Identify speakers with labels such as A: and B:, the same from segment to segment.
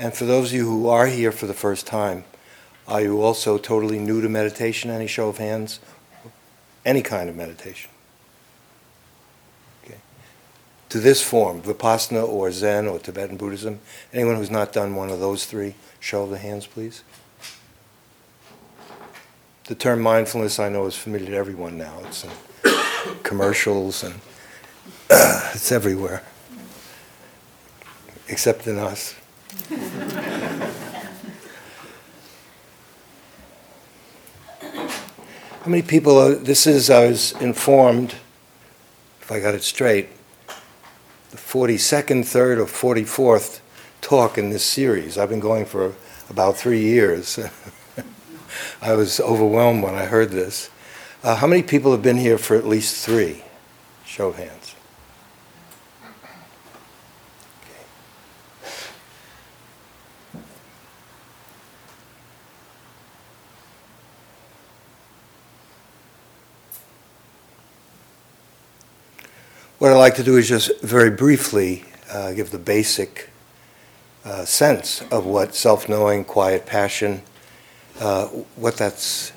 A: And for those of you who are here for the first time, are you also totally new to meditation? Any show of hands? Any kind of meditation? Okay. To this form, Vipassana or Zen or Tibetan Buddhism? Anyone who's not done one of those three, show of the hands, please. The term mindfulness, I know, is familiar to everyone now. It's in commercials and it's everywhere, except in us. How many people, are, this is, I was informed, if I got it straight, the 42nd, 3rd, or 44th talk in this series. I've been going for about three years. I was overwhelmed when I heard this. Uh, how many people have been here for at least three? Show of hands. What I'd like to do is just very briefly uh, give the basic uh, sense of what self knowing, quiet passion, uh, what that's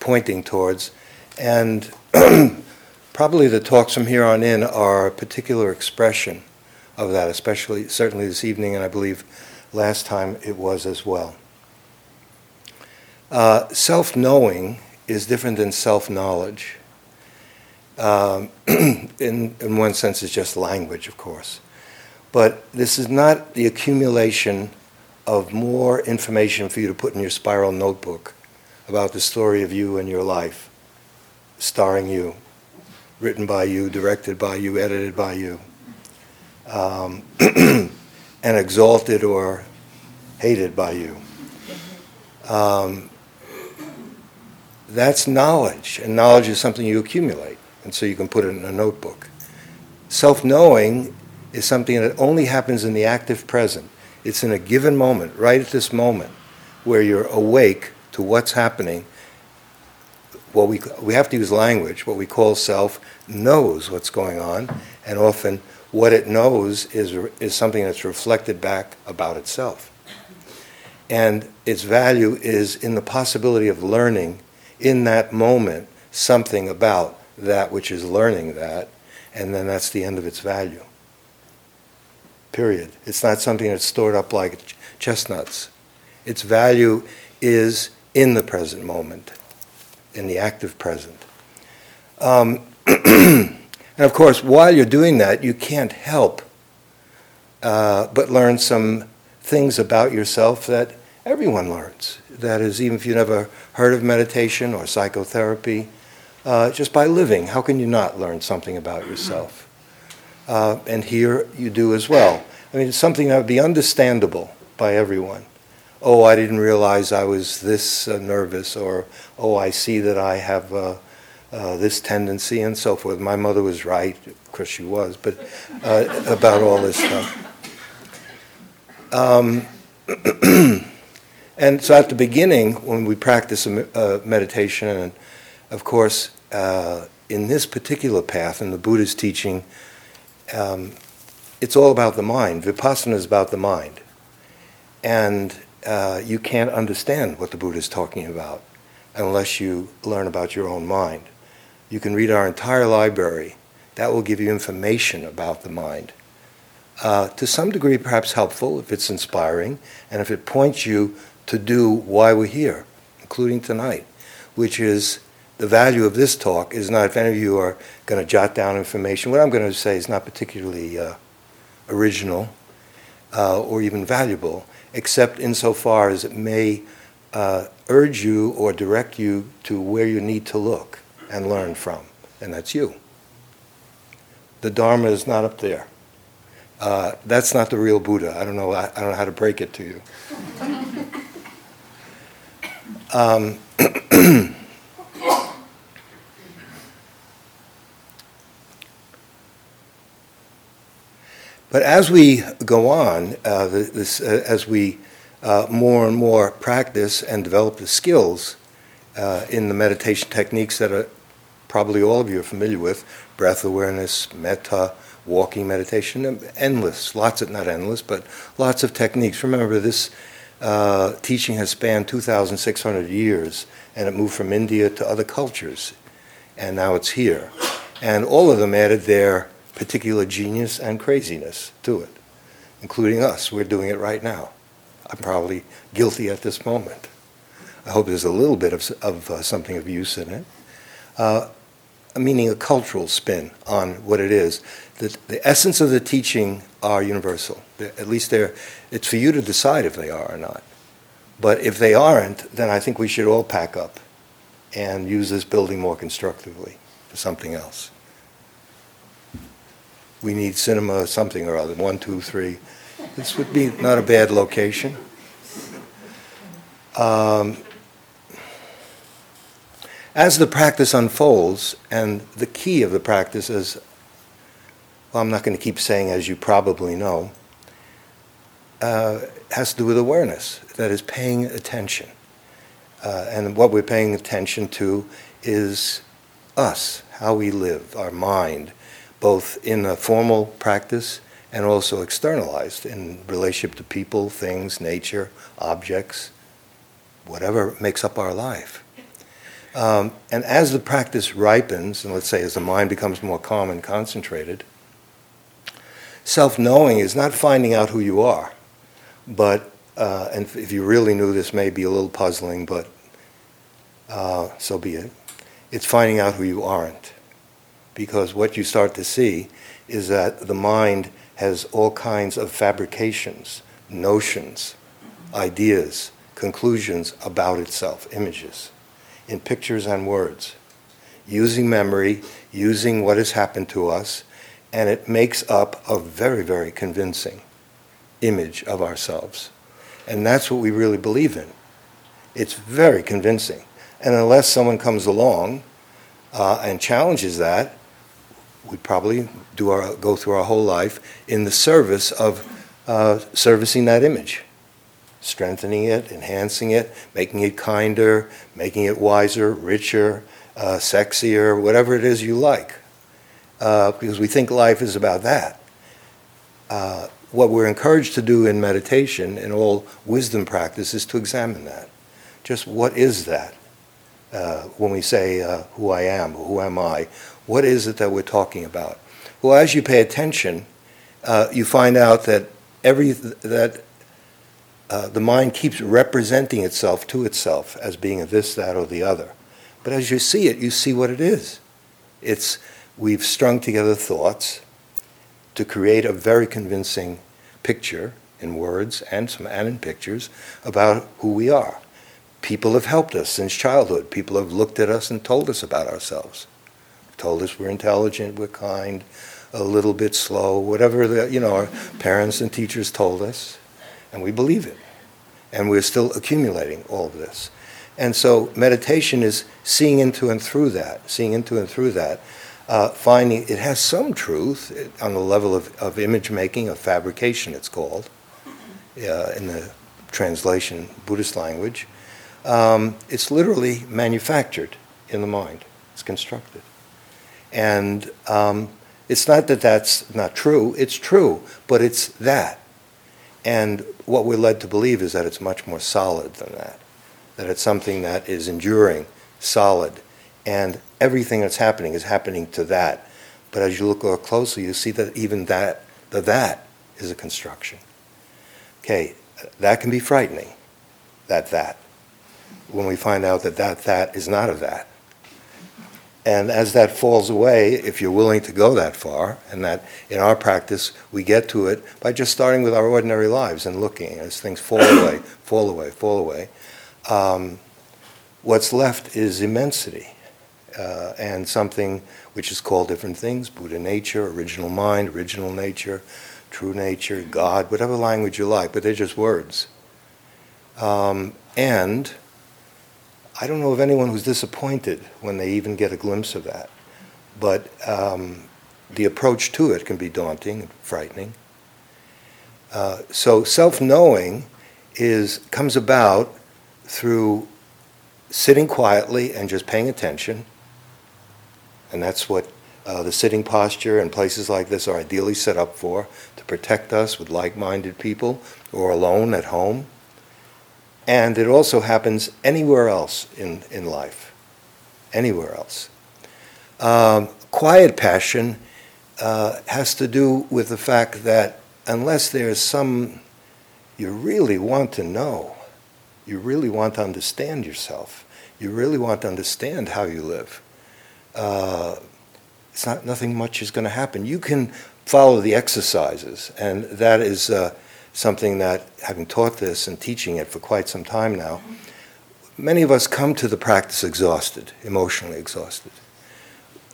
A: pointing towards. And probably the talks from here on in are a particular expression of that, especially, certainly this evening, and I believe last time it was as well. Uh, self knowing is different than self knowledge um, in, in one sense, it's just language, of course. But this is not the accumulation of more information for you to put in your spiral notebook about the story of you and your life, starring you, written by you, directed by you, edited by you, um, and exalted or hated by you. Um, that's knowledge, and knowledge is something you accumulate and so you can put it in a notebook. Self knowing is something that only happens in the active present. It's in a given moment, right at this moment, where you're awake to what's happening. What we, we have to use language. What we call self knows what's going on, and often what it knows is, is something that's reflected back about itself. And its value is in the possibility of learning in that moment something about that which is learning that, and then that's the end of its value. Period. It's not something that's stored up like chestnuts. Its value is in the present moment, in the active present. Um, and of course, while you're doing that, you can't help uh, but learn some things about yourself that everyone learns. That is, even if you've never heard of meditation or psychotherapy, uh, just by living. How can you not learn something about yourself? Uh, and here you do as well. I mean, it's something that would be understandable by everyone. Oh, I didn't realize I was this uh, nervous, or oh, I see that I have uh, uh, this tendency, and so forth. My mother was right, of course she was, but uh, about all this stuff. Um, and so at the beginning, when we practice a, meditation and of course, uh, in this particular path, in the Buddha's teaching, um, it's all about the mind. Vipassana is about the mind. And uh, you can't understand what the Buddha is talking about unless you learn about your own mind. You can read our entire library. That will give you information about the mind. Uh, to some degree, perhaps helpful if it's inspiring and if it points you to do why we're here, including tonight, which is the value of this talk is not if any of you are going to jot down information. What I'm going to say is not particularly uh, original uh, or even valuable, except insofar as it may uh, urge you or direct you to where you need to look and learn from, and that's you. The Dharma is not up there. Uh, that's not the real Buddha. I don't know. I, I don't know how to break it to you. Um, But as we go on, uh, this, uh, as we uh, more and more practice and develop the skills uh, in the meditation techniques that are probably all of you are familiar with breath awareness, metta, walking meditation, endless, lots of, not endless, but lots of techniques. Remember, this uh, teaching has spanned 2,600 years, and it moved from India to other cultures, and now it's here. And all of them added their particular genius and craziness to it, including us. We're doing it right now. I'm probably guilty at this moment. I hope there's a little bit of, of uh, something of use in it. Uh, meaning a cultural spin on what it is. The, the essence of the teaching are universal. They're, at least they're, it's for you to decide if they are or not. But if they aren't, then I think we should all pack up and use this building more constructively for something else. We need cinema something or other, one, two, three. This would be not a bad location. Um, as the practice unfolds, and the key of the practice is, well, I'm not going to keep saying as you probably know, uh, has to do with awareness, that is paying attention. Uh, and what we're paying attention to is us, how we live, our mind, both in a formal practice and also externalized in relationship to people, things, nature, objects, whatever makes up our life. Um, and as the practice ripens, and let's say as the mind becomes more calm and concentrated, self knowing is not finding out who you are, but, uh, and if you really knew this may be a little puzzling, but uh, so be it. It's finding out who you aren't. Because what you start to see is that the mind has all kinds of fabrications, notions, ideas, conclusions about itself, images in pictures and words, using memory, using what has happened to us, and it makes up a very, very convincing image of ourselves. And that's what we really believe in. It's very convincing. And unless someone comes along uh, and challenges that, we probably do our, go through our whole life in the service of uh, servicing that image strengthening it, enhancing it, making it kinder, making it wiser, richer, uh, sexier, whatever it is you like. Uh, because we think life is about that. Uh, what we're encouraged to do in meditation, and all wisdom practice, is to examine that. Just what is that? Uh, when we say uh, who I am, who am I, what is it that we're talking about? Well, as you pay attention, uh, you find out that every that uh, the mind keeps representing itself to itself as being a this, that, or the other. But as you see it, you see what it is. It's we've strung together thoughts to create a very convincing picture in words and some and in pictures about who we are. People have helped us since childhood. People have looked at us and told us about ourselves. Told us we're intelligent, we're kind, a little bit slow, whatever the, you know our parents and teachers told us, and we believe it and we're still accumulating all of this. And so meditation is seeing into and through that, seeing into and through that, uh, finding it has some truth on the level of, of image making, of fabrication, it's called, uh, in the translation, Buddhist language. Um, it's literally manufactured in the mind, it's constructed. And um, it's not that that's not true, it's true, but it's that. And what we're led to believe is that it's much more solid than that, that it's something that is enduring, solid, and everything that's happening is happening to that. But as you look more closely, you see that even that, the that is a construction. Okay, that can be frightening, that that. When we find out that that that is not a that. And as that falls away, if you're willing to go that far, and that in our practice we get to it by just starting with our ordinary lives and looking as things fall away, fall away, fall away, um, what's left is immensity uh, and something which is called different things Buddha nature, original mind, original nature, true nature, God, whatever language you like, but they're just words. Um, and I don't know of anyone who's disappointed when they even get a glimpse of that. But um, the approach to it can be daunting and frightening. Uh, so self-knowing is comes about through sitting quietly and just paying attention, and that's what uh, the sitting posture and places like this are ideally set up for to protect us with like minded people or alone at home. And it also happens anywhere else in, in life. Anywhere else. Um, quiet passion uh, has to do with the fact that unless there's some you really want to know, you really want to understand yourself, you really want to understand how you live, uh, it's not nothing much is going to happen. You can follow the exercises, and that is uh, something that, having taught this and teaching it for quite some time now, many of us come to the practice exhausted, emotionally exhausted.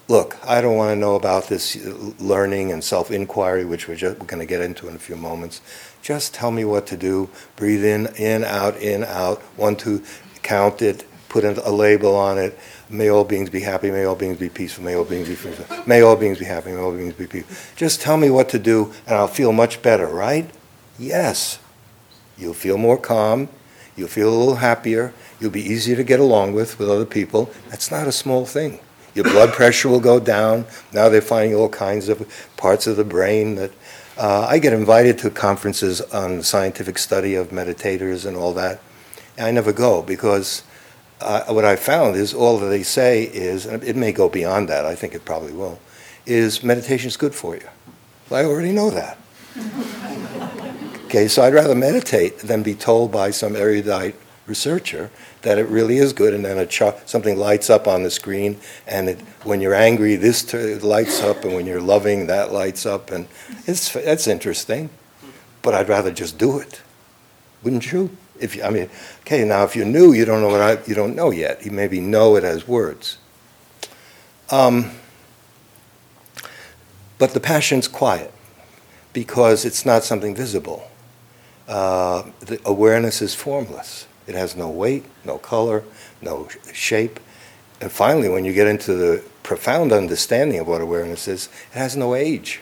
A: Look, I don't want to know about this learning and self inquiry, which we're, just, we're going to get into in a few moments. Just tell me what to do. Breathe in, in, out, in, out. One, two, count it, put a label on it. May all beings be happy, may all beings be peaceful, may all beings be may all beings be happy, may all beings be peaceful. Just tell me what to do and I'll feel much better, right? Yes. You'll feel more calm, you'll feel a little happier, you'll be easier to get along with with other people. That's not a small thing. Your blood pressure will go down. Now they're finding all kinds of parts of the brain that. Uh, I get invited to conferences on scientific study of meditators and all that. And I never go because uh, what I found is all that they say is, and it may go beyond that, I think it probably will, is meditation is good for you. Well, I already know that. Okay, so I'd rather meditate than be told by some erudite researcher that it really is good, and then something lights up on the screen, and it, when you're angry, this t- lights up, and when you're loving, that lights up, and it's that's interesting. But I'd rather just do it, wouldn't you? If you, I mean, okay, now if you're new, you don't know what I, you don't know yet. You maybe know it as words. Um, but the passion's quiet because it's not something visible. Uh, the awareness is formless. It has no weight, no color, no shape. And finally, when you get into the profound understanding of what awareness is, it has no age.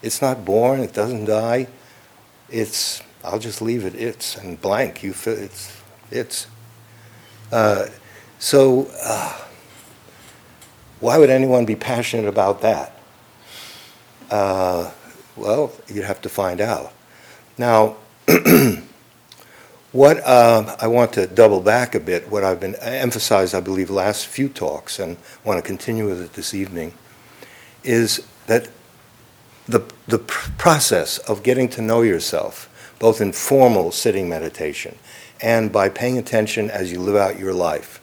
A: It's not born, it doesn't die. It's I'll just leave it it's and blank. You fill it's it's. Uh, so, uh, why would anyone be passionate about that? Uh, well, you'd have to find out. Now, what uh, I want to double back a bit, what I've been emphasized, I believe, last few talks, and want to continue with it this evening, is that the, the pr- process of getting to know yourself both in formal sitting meditation and by paying attention as you live out your life,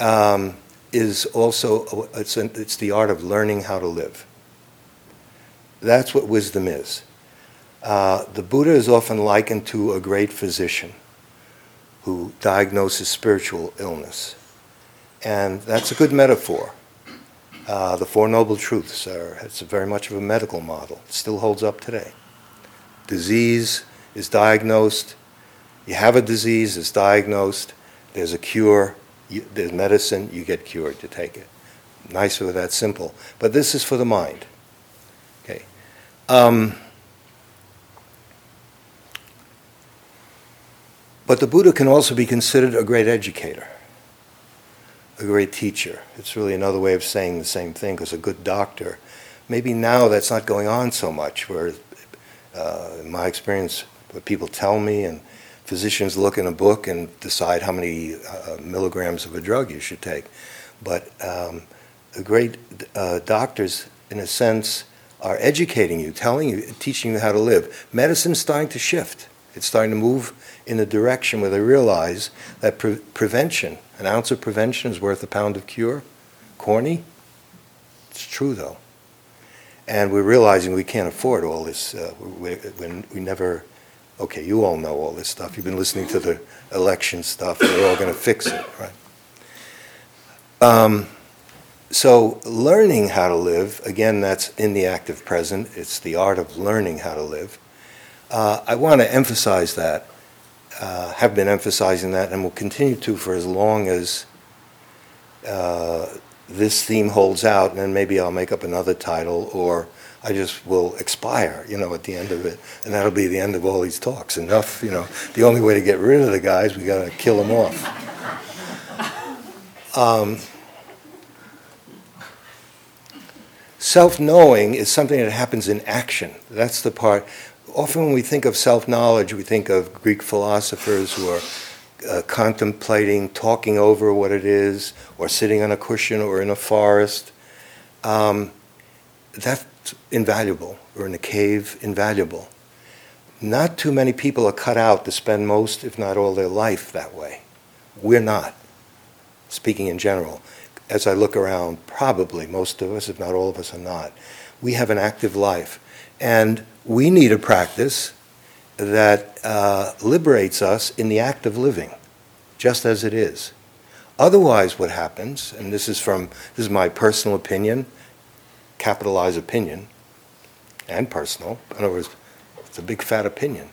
A: um, is also it's, an, it's the art of learning how to live. That's what wisdom is. Uh, the Buddha is often likened to a great physician who diagnoses spiritual illness. And that's a good metaphor. Uh, the Four Noble Truths are it's very much of a medical model. It still holds up today. Disease, is diagnosed, you have a disease, it's diagnosed, there's a cure, you, there's medicine, you get cured, You take it. Nice with that simple. But this is for the mind. Okay. Um, but the Buddha can also be considered a great educator, a great teacher. It's really another way of saying the same thing because a good doctor, maybe now that's not going on so much, where uh, in my experience, what people tell me, and physicians look in a book and decide how many uh, milligrams of a drug you should take. But um, great uh, doctors, in a sense, are educating you, telling you, teaching you how to live. Medicine's starting to shift. It's starting to move in a direction where they realize that pre- prevention, an ounce of prevention is worth a pound of cure. Corny? It's true, though. And we're realizing we can't afford all this. Uh, we, we, we never okay, you all know all this stuff. You've been listening to the election stuff. We're all going to fix it, right? Um, so, learning how to live, again, that's in the active present. It's the art of learning how to live. Uh, I want to emphasize that, uh, have been emphasizing that, and will continue to for as long as uh, this theme holds out, and then maybe I'll make up another title or I just will expire, you know, at the end of it, and that'll be the end of all these talks. Enough, you know. The only way to get rid of the guys, we got to kill them off. Um, Self knowing is something that happens in action. That's the part. Often, when we think of self knowledge, we think of Greek philosophers who are uh, contemplating, talking over what it is, or sitting on a cushion or in a forest. Um, that's invaluable, or in a cave, invaluable. Not too many people are cut out to spend most, if not all, their life that way. We're not, speaking in general as I look around, probably most of us, if not all of us, are not. We have an active life. And we need a practice that uh, liberates us in the act of living, just as it is. Otherwise, what happens, and this is from this is my personal opinion, capitalized opinion, and personal. In other words, it's a big fat opinion.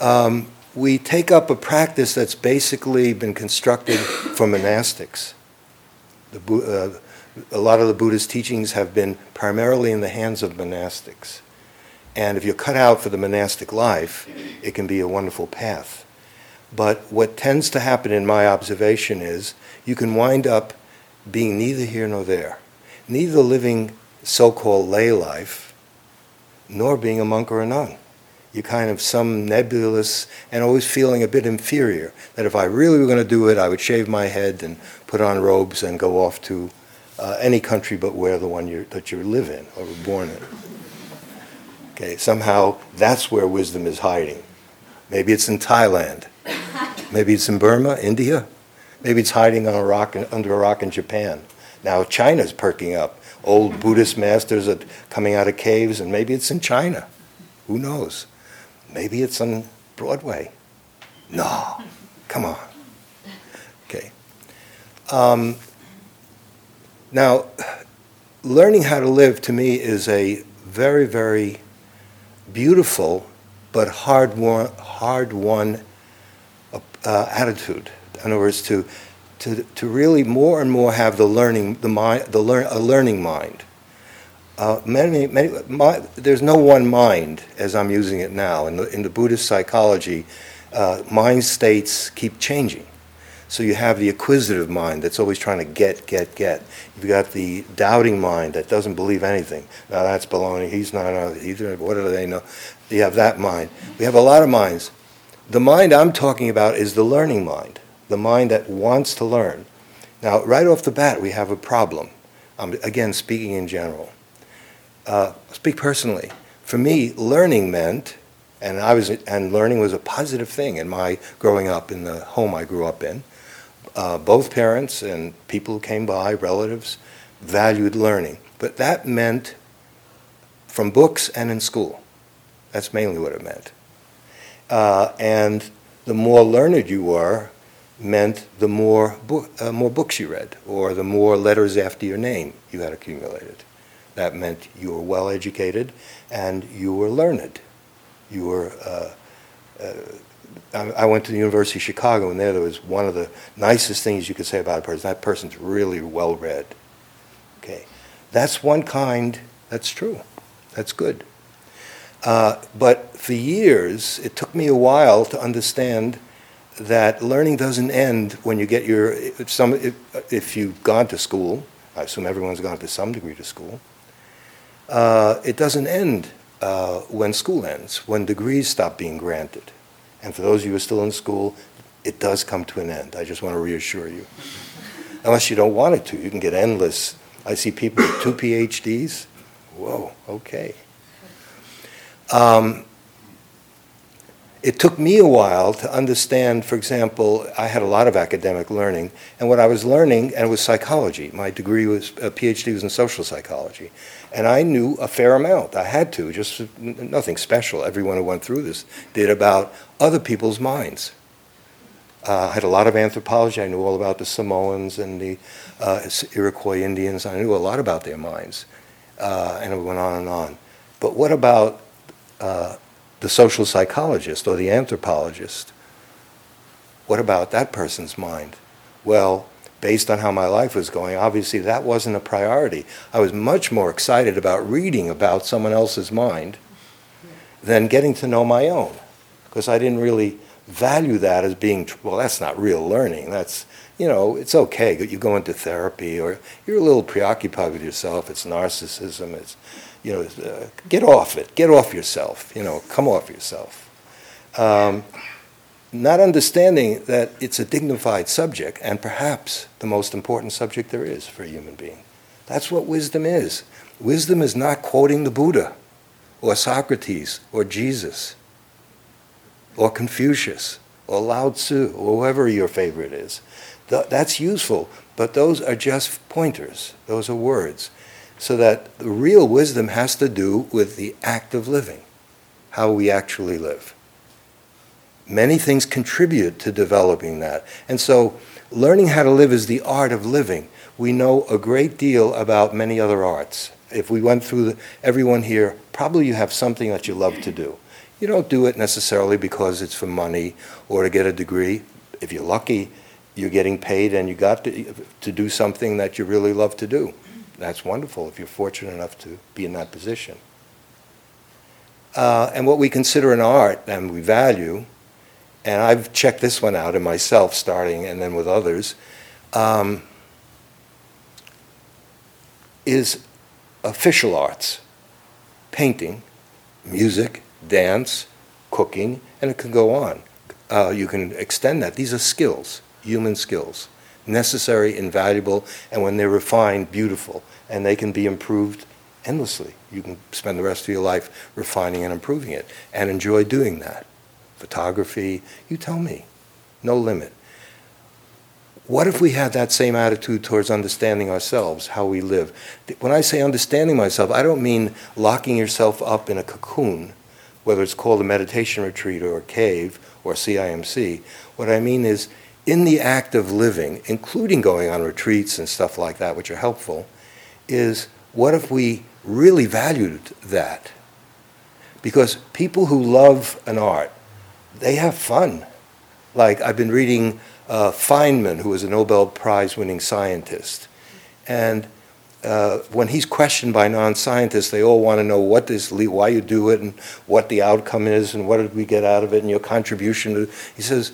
A: um, we take up a practice that's basically been constructed for monastics. The, uh, a lot of the Buddhist teachings have been primarily in the hands of monastics. And if you're cut out for the monastic life, it can be a wonderful path. But what tends to happen in my observation is you can wind up being neither here nor there, neither living so called lay life, nor being a monk or a nun You're kind of some nebulous and always feeling a bit inferior. That if I really were going to do it, I would shave my head and put on robes and go off to uh, any country but where the one you that you live in or were born in. Okay, somehow that's where wisdom is hiding. Maybe it's in Thailand. Maybe it's in Burma, India. Maybe it's hiding on a rock under a rock in Japan. Now China's perking up. Old Buddhist masters are coming out of caves, and maybe it's in China. Who knows? Maybe it's on Broadway. No, come on. Okay. Um, now, learning how to live to me is a very, very beautiful but hard won, hard won uh, attitude. In other words, to, to, to really more and more have the learning, the mind, the learn, a learning mind. Uh, many, many, my, there's no one mind as I'm using it now. In the, in the Buddhist psychology, uh, mind states keep changing. So you have the acquisitive mind that's always trying to get, get, get. You've got the doubting mind that doesn't believe anything. Now that's baloney. He's not either. What do they know? You have that mind. We have a lot of minds. The mind I'm talking about is the learning mind, the mind that wants to learn. Now, right off the bat, we have a problem. I'm, again, speaking in general uh, speak personally. For me, learning meant, and I was, and learning was a positive thing in my growing up in the home I grew up in. Uh, both parents and people who came by, relatives, valued learning, but that meant from books and in school. That's mainly what it meant. Uh, and the more learned you were, meant the more, book, uh, more books you read, or the more letters after your name you had accumulated. That meant you were well educated and you were learned. You were. Uh, uh, I, went to the University of Chicago, and there, there was one of the nicest things you could say about a person. That person's really well read. Okay, that's one kind. That's true. That's good. Uh, but for years, it took me a while to understand that learning doesn't end when you get your. If, some, if, if you've gone to school, I assume everyone's gone to some degree to school uh, it doesn't end uh, when school ends, when degrees stop being granted. And for those of you who are still in school, it does come to an end. I just want to reassure you. Unless you don't want it to, you can get endless. I see people with two PhDs. Whoa, okay. Um, it took me a while to understand, for example, I had a lot of academic learning, and what I was learning, and it was psychology. My degree was, a PhD was in social psychology. And I knew a fair amount. I had to, just nothing special. Everyone who went through this did about other people's minds. Uh, I had a lot of anthropology. I knew all about the Samoans and the uh, Iroquois Indians. I knew a lot about their minds. Uh, and it went on and on. But what about uh, the social psychologist or the anthropologist? What about that person's mind? Well, based on how my life was going, obviously that wasn't a priority. I was much more excited about reading about someone else's mind than getting to know my own, because I didn't really value that as being, well, that's not real learning. That's, you know, it's okay. You go into therapy or you're a little preoccupied with yourself. It's narcissism. It's, you know, uh, get off it. Get off yourself. You know, come off yourself. Um, not understanding that it's a dignified subject and perhaps the most important subject there is for a human being. That's what wisdom is. Wisdom is not quoting the Buddha or Socrates or Jesus or Confucius or Lao Tzu or whoever your favorite is. That's useful, but those are just pointers, those are words. So that the real wisdom has to do with the act of living, how we actually live. Many things contribute to developing that. And so, learning how to live is the art of living. We know a great deal about many other arts. If we went through the, everyone here, probably you have something that you love to do. You don't do it necessarily because it's for money or to get a degree. If you're lucky, you're getting paid and you got to, to do something that you really love to do. That's wonderful if you're fortunate enough to be in that position. Uh, and what we consider an art and we value and I've checked this one out in myself, starting and then with others, um, is official arts painting, music, dance, cooking, and it can go on. Uh, you can extend that. These are skills, human skills, necessary, invaluable, and when they're refined, beautiful, and they can be improved endlessly. You can spend the rest of your life refining and improving it and enjoy doing that photography, you tell me. No limit. What if we had that same attitude towards understanding ourselves, how we live? When I say understanding myself, I don't mean locking yourself up in a cocoon, whether it's called a meditation retreat or a cave or CIMC. What I mean is, in the act of living, including going on retreats and stuff like that, which are helpful, is what if we really valued that? Because people who love an art, they have fun. Like I've been reading uh, Feynman, who was a Nobel Prize winning scientist. And uh, when he's questioned by non-scientists, they all want to know what this, why you do it, and what the outcome is, and what did we get out of it, and your contribution. He says,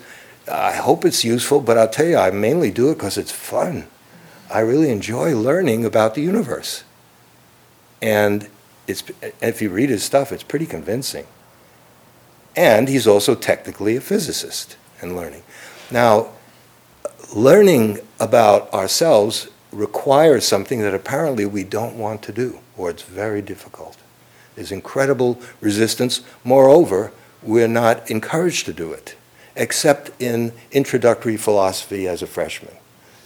A: "I hope it's useful, but I'll tell you, I mainly do it because it's fun. I really enjoy learning about the universe, and it's if you read his stuff, it's pretty convincing." And he's also technically a physicist and learning. Now, learning about ourselves requires something that apparently we don't want to do, or it's very difficult. There's incredible resistance. Moreover, we're not encouraged to do it, except in introductory philosophy as a freshman.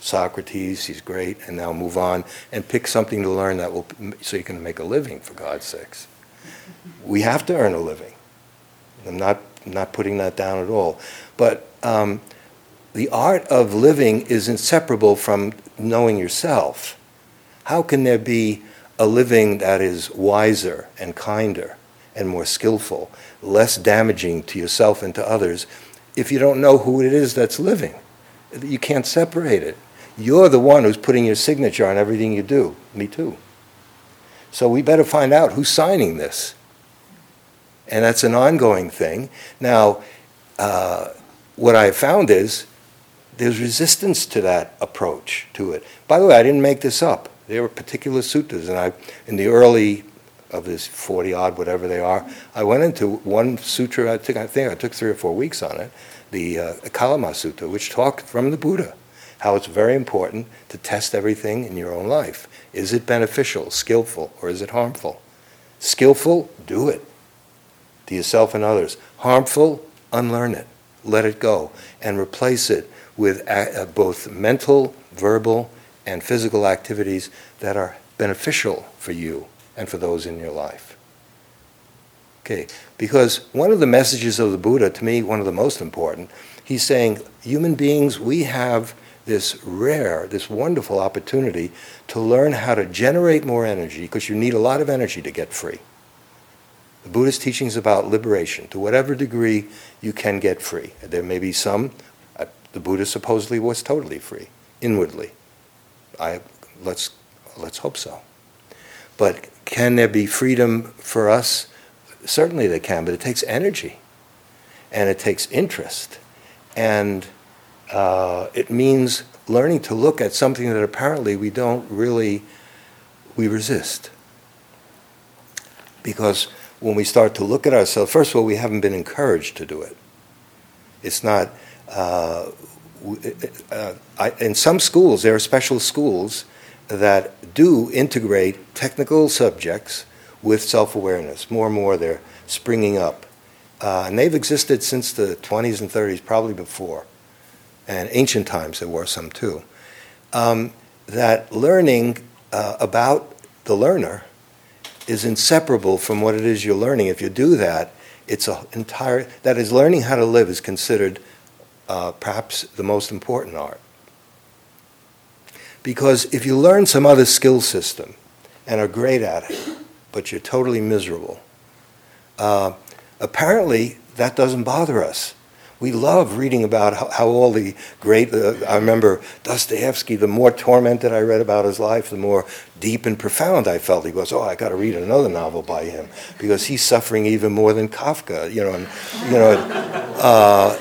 A: Socrates, he's great, and now move on and pick something to learn that will, so you can make a living, for God's sakes. We have to earn a living. I'm not, not putting that down at all. But um, the art of living is inseparable from knowing yourself. How can there be a living that is wiser and kinder and more skillful, less damaging to yourself and to others, if you don't know who it is that's living? You can't separate it. You're the one who's putting your signature on everything you do. Me too. So we better find out who's signing this and that's an ongoing thing. Now, uh, what I have found is there's resistance to that approach to it. By the way, I didn't make this up. There were particular sutras, and I, in the early of this 40 odd, whatever they are, I went into one sutra, I think I, think I took three or four weeks on it, the uh, Kalama Sutta, which talked from the Buddha, how it's very important to test everything in your own life. Is it beneficial, skillful, or is it harmful? Skillful, do it to yourself and others. Harmful, unlearn it, let it go, and replace it with a, uh, both mental, verbal, and physical activities that are beneficial for you and for those in your life. Okay, because one of the messages of the Buddha, to me, one of the most important, he's saying human beings, we have this rare, this wonderful opportunity to learn how to generate more energy because you need a lot of energy to get free. The Buddhist teachings about liberation, to whatever degree you can get free. There may be some, uh, the Buddha supposedly was totally free, inwardly. I, let's, let's hope so. But can there be freedom for us? Certainly there can, but it takes energy and it takes interest. And uh, it means learning to look at something that apparently we don't really, we resist. Because when we start to look at ourselves, first of all, we haven't been encouraged to do it. It's not, uh, uh, I, in some schools, there are special schools that do integrate technical subjects with self awareness. More and more, they're springing up. Uh, and they've existed since the 20s and 30s, probably before. And ancient times, there were some too. Um, that learning uh, about the learner is inseparable from what it is you're learning. If you do that, it's a entire that is learning how to live is considered uh, perhaps the most important art. Because if you learn some other skill system and are great at it, but you're totally miserable, uh, apparently that doesn't bother us. We love reading about how, how all the great, uh, I remember Dostoevsky, the more tormented I read about his life, the more deep and profound I felt. He goes, oh, I got to read another novel by him because he's suffering even more than Kafka, you know. And, you know uh,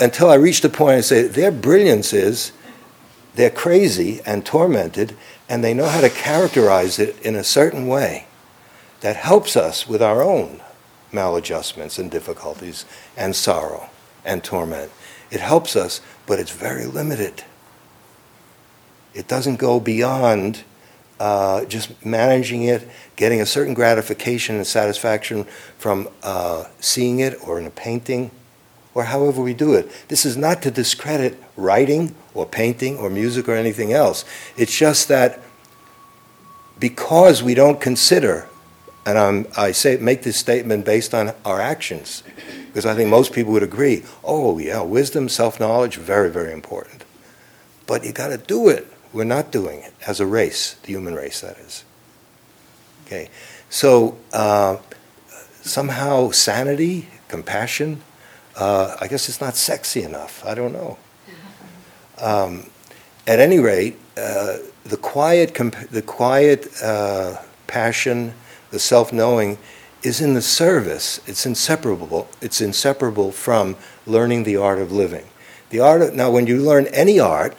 A: until I reached the point I say, their brilliance is they're crazy and tormented, and they know how to characterize it in a certain way that helps us with our own maladjustments and difficulties and sorrow and torment. It helps us, but it's very limited. It doesn't go beyond uh, just managing it, getting a certain gratification and satisfaction from uh, seeing it or in a painting or however we do it. This is not to discredit writing or painting or music or anything else. It's just that because we don't consider, and I'm, i say make this statement based on our actions, because I think most people would agree. Oh yeah, wisdom, self-knowledge, very very important. But you got to do it. We're not doing it as a race, the human race, that is. Okay, so uh, somehow sanity, compassion. Uh, I guess it's not sexy enough. I don't know. Um, at any rate, uh, the quiet, comp- the quiet uh, passion, the self-knowing, is in the service. It's inseparable. It's inseparable from learning the art of living. The art of, now, when you learn any art,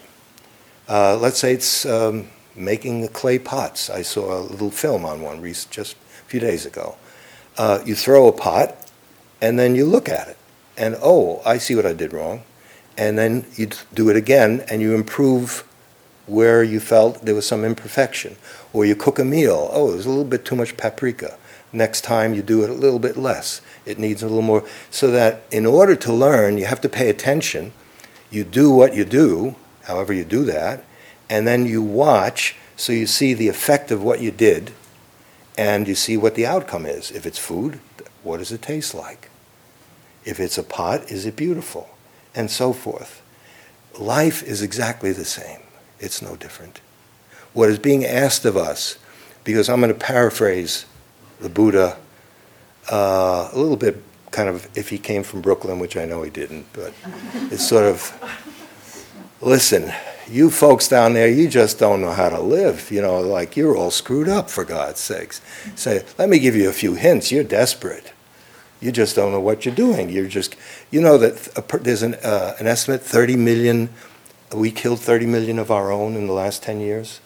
A: uh, let's say it's um, making the clay pots. I saw a little film on one just a few days ago. Uh, you throw a pot, and then you look at it, and oh, I see what I did wrong and then you do it again and you improve where you felt there was some imperfection. Or you cook a meal, oh, there's a little bit too much paprika. Next time you do it a little bit less. It needs a little more. So that in order to learn, you have to pay attention. You do what you do, however you do that, and then you watch so you see the effect of what you did and you see what the outcome is. If it's food, what does it taste like? If it's a pot, is it beautiful? and so forth. Life is exactly the same. It's no different. What is being asked of us, because I'm going to paraphrase the Buddha uh, a little bit, kind of, if he came from Brooklyn, which I know he didn't, but it's sort of listen, you folks down there, you just don't know how to live. You know, like you're all screwed up, for God's sakes. Say, let me give you a few hints. You're desperate. You just don't know what you're doing. You're just, you know that there's an, uh, an estimate 30 million, we killed 30 million of our own in the last 10 years.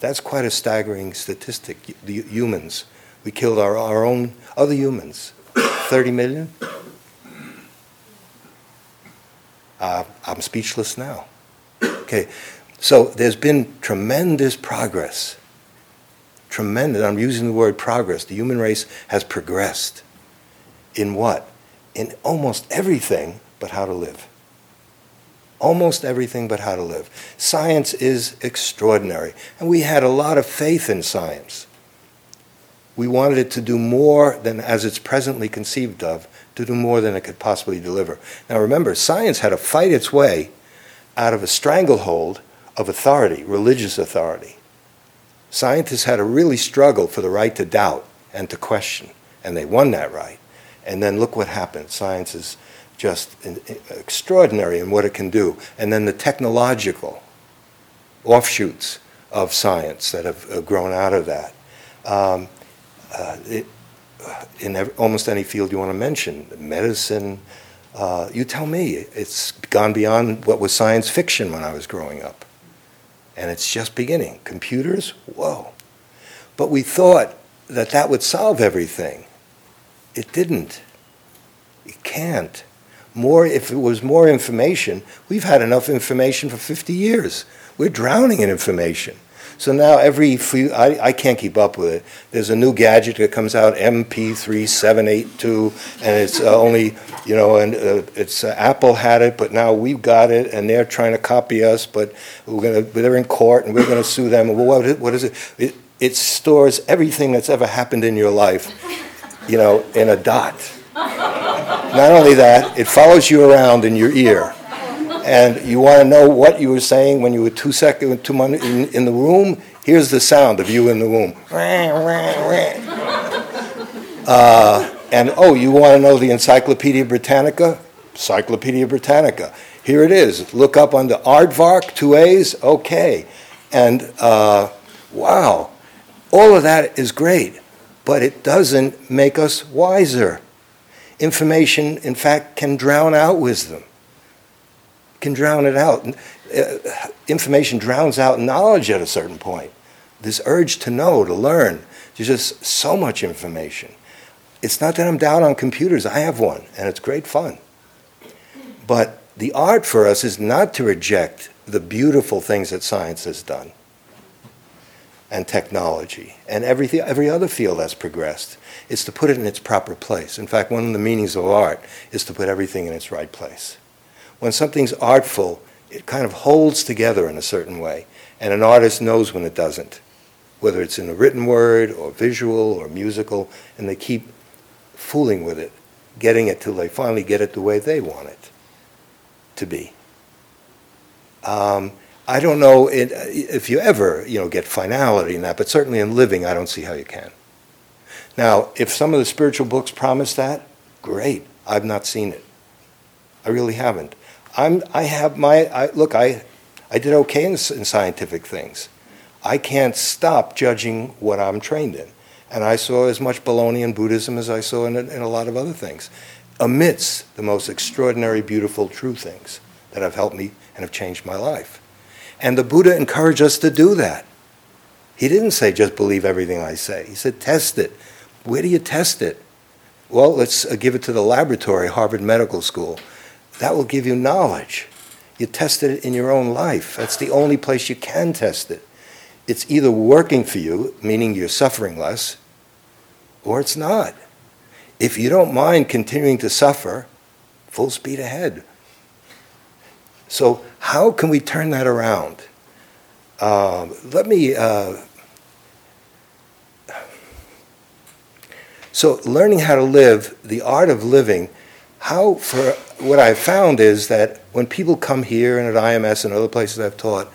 A: That's quite a staggering statistic. The humans, we killed our, our own other humans. 30 million? Uh, I'm speechless now. Okay, so there's been tremendous progress. Tremendous. I'm using the word progress. The human race has progressed in what? In almost everything but how to live. Almost everything but how to live. Science is extraordinary, and we had a lot of faith in science. We wanted it to do more than as it's presently conceived of, to do more than it could possibly deliver. Now remember, science had to fight its way out of a stranglehold of authority, religious authority. Scientists had to really struggle for the right to doubt and to question, and they won that right. And then look what happened. Science is just extraordinary in what it can do. And then the technological offshoots of science that have grown out of that. Um, uh, it, in every, almost any field you want to mention, medicine, Uh, you tell me, it's gone beyond what was science fiction when I was growing up. And it's just beginning. Computers, whoa. But we thought that that would solve everything. It didn't. It can't. More, if it was more information, we've had enough information for 50 years. We're drowning in information. So now every few, I, I can't keep up with it. There's a new gadget that comes out, MP3782, and it's uh, only, you know, and uh, it's uh, Apple had it, but now we've got it, and they're trying to copy us, but we're gonna, they're in court, and we're gonna sue them. Well, what is, what is it? it? It stores everything that's ever happened in your life, you know, in a dot. Not only that, it follows you around in your ear and you want to know what you were saying when you were two seconds, two months in, in the room, here's the sound of you in the room. Uh, and oh, you want to know the Encyclopedia Britannica? Encyclopedia Britannica. Here it is. Look up under aardvark, two A's, okay. And uh, wow, all of that is great, but it doesn't make us wiser. Information, in fact, can drown out wisdom can drown it out. Uh, information drowns out knowledge at a certain point. This urge to know, to learn. There's just so much information. It's not that I'm down on computers. I have one, and it's great fun. But the art for us is not to reject the beautiful things that science has done and technology and everything, every other field that's progressed. It's to put it in its proper place. In fact, one of the meanings of art is to put everything in its right place when something's artful, it kind of holds together in a certain way, and an artist knows when it doesn't, whether it's in a written word or visual or musical, and they keep fooling with it, getting it till they finally get it the way they want it to be. Um, I don't know if you ever, you know, get finality in that, but certainly in living, I don't see how you can. Now, if some of the spiritual books promise that, great. I've not seen it. I really haven't. I'm, I have my, I, look, I, I did okay in, in scientific things. I can't stop judging what I'm trained in. And I saw as much baloney in Buddhism as I saw in, in a lot of other things, amidst the most extraordinary, beautiful, true things that have helped me and have changed my life. And the Buddha encouraged us to do that. He didn't say just believe everything I say. He said test it. Where do you test it? Well, let's uh, give it to the laboratory, Harvard Medical School. That will give you knowledge. You tested it in your own life. That's the only place you can test it. It's either working for you, meaning you're suffering less, or it's not. If you don't mind continuing to suffer, full speed ahead. So, how can we turn that around? Uh, let me. Uh, so, learning how to live, the art of living, how for what I've found is that when people come here and at IMS and other places I've taught,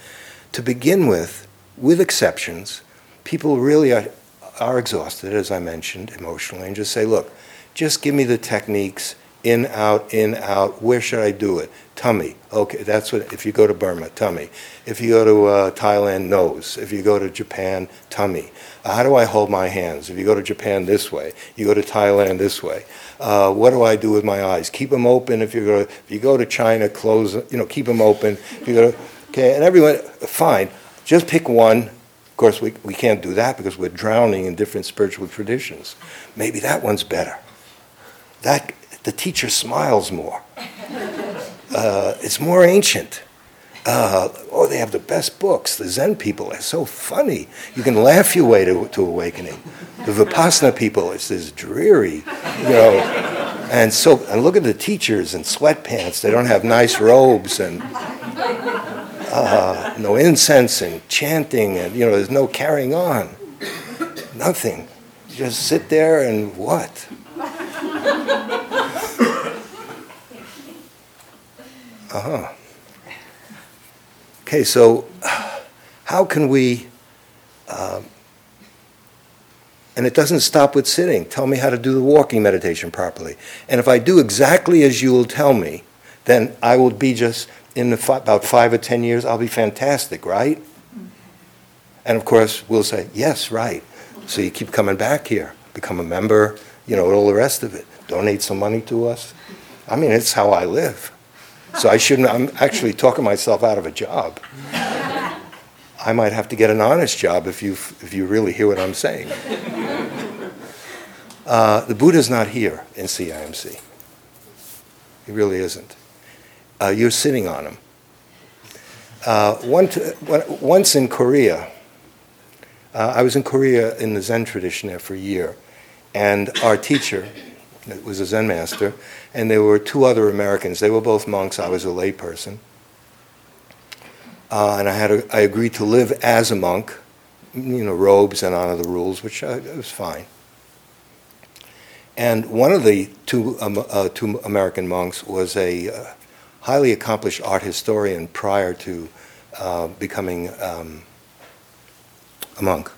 A: to begin with, with exceptions, people really are, are exhausted, as I mentioned, emotionally, and just say, look, just give me the techniques in, out, in, out. Where should I do it? Tummy. Okay, that's what, if you go to Burma, tummy. If you go to uh, Thailand, nose. If you go to Japan, tummy. Uh, how do I hold my hands? If you go to Japan this way, you go to Thailand this way. Uh, what do I do with my eyes? Keep them open. If you go, to, if you go to China, close. You know, keep them open. If you go to, okay, and everyone, fine. Just pick one. Of course, we, we can't do that because we're drowning in different spiritual traditions. Maybe that one's better. That the teacher smiles more. Uh, it's more ancient. Uh, oh, they have the best books. The Zen people are so funny. You can laugh your way to, to awakening. The Vipassana people, it's this dreary, you know. And so, and look at the teachers in sweatpants. They don't have nice robes and uh, no incense and chanting, and you know, there's no carrying on. Nothing. You just sit there and what? Uh huh. Okay, so how can we, um, and it doesn't stop with sitting. Tell me how to do the walking meditation properly. And if I do exactly as you will tell me, then I will be just, in fi- about five or ten years, I'll be fantastic, right? And of course, we'll say, yes, right. So you keep coming back here, become a member, you know, all the rest of it. Donate some money to us. I mean, it's how I live. So I shouldn't, I'm actually talking myself out of a job. I might have to get an honest job if you, if you really hear what I'm saying. Uh, the Buddha's not here in CIMC. He really isn't. Uh, you're sitting on him. Uh, one t- once in Korea, uh, I was in Korea in the Zen tradition there for a year, and our teacher was a Zen master, and there were two other Americans. They were both monks. I was a layperson. Uh, and I had a, I agreed to live as a monk, you know, robes and honor the rules, which uh, was fine. And one of the two, um, uh, two American monks was a uh, highly accomplished art historian prior to uh, becoming um, a monk.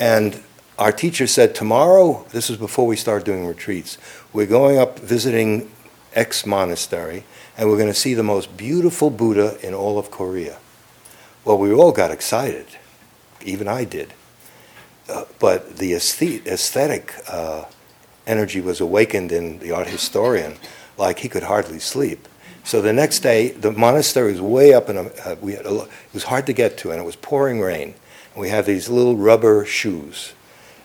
A: And our teacher said, Tomorrow, this is before we start doing retreats, we're going up visiting X monastery, and we're going to see the most beautiful Buddha in all of Korea. Well, we all got excited. Even I did. Uh, but the aesthetic uh, energy was awakened in the art historian like he could hardly sleep. So the next day, the monastery was way up in a, uh, we had a, it was hard to get to, and it was pouring rain. And we had these little rubber shoes,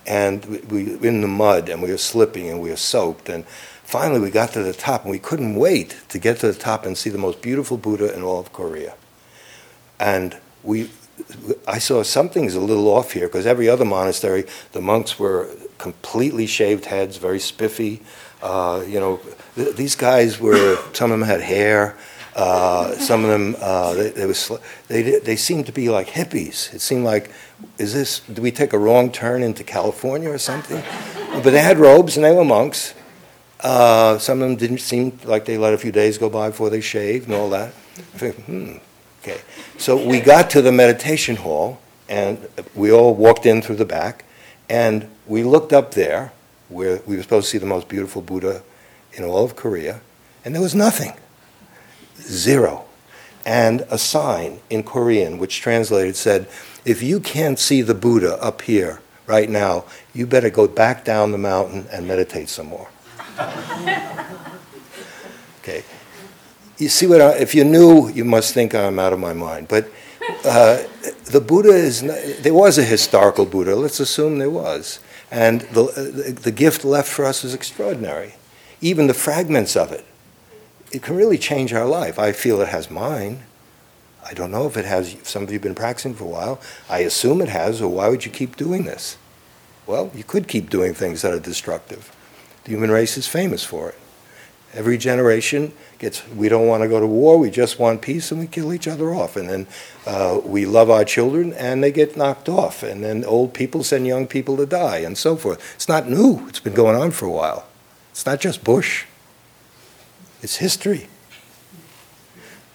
A: and we, we in the mud, and we were slipping, and we were soaked. And finally, we got to the top, and we couldn't wait to get to the top and see the most beautiful Buddha in all of Korea. And we, I saw something's a little off here because every other monastery, the monks were completely shaved heads, very spiffy. Uh, you know, th- these guys were. Some of them had hair. Uh, some of them uh, they, they, was, they they seemed to be like hippies. It seemed like, is this? Do we take a wrong turn into California or something? but they had robes and they were monks. Uh, some of them didn't seem like they let a few days go by before they shaved and all that. Hmm, okay. So we got to the meditation hall and we all walked in through the back, and we looked up there where we were supposed to see the most beautiful Buddha in all of Korea, and there was nothing. Zero. And a sign in Korean, which translated said, If you can't see the Buddha up here right now, you better go back down the mountain and meditate some more. okay. You see what I, if you knew, you must think I'm out of my mind. But uh, the Buddha is, not, there was a historical Buddha, let's assume there was. And the, the gift left for us is extraordinary. Even the fragments of it, it can really change our life. I feel it has mine. I don't know if it has, some of you have been practicing for a while. I assume it has, or why would you keep doing this? Well, you could keep doing things that are destructive. The human race is famous for it. Every generation gets, we don't want to go to war, we just want peace, and we kill each other off. And then uh, we love our children, and they get knocked off. And then old people send young people to die, and so forth. It's not new, it's been going on for a while. It's not just Bush, it's history.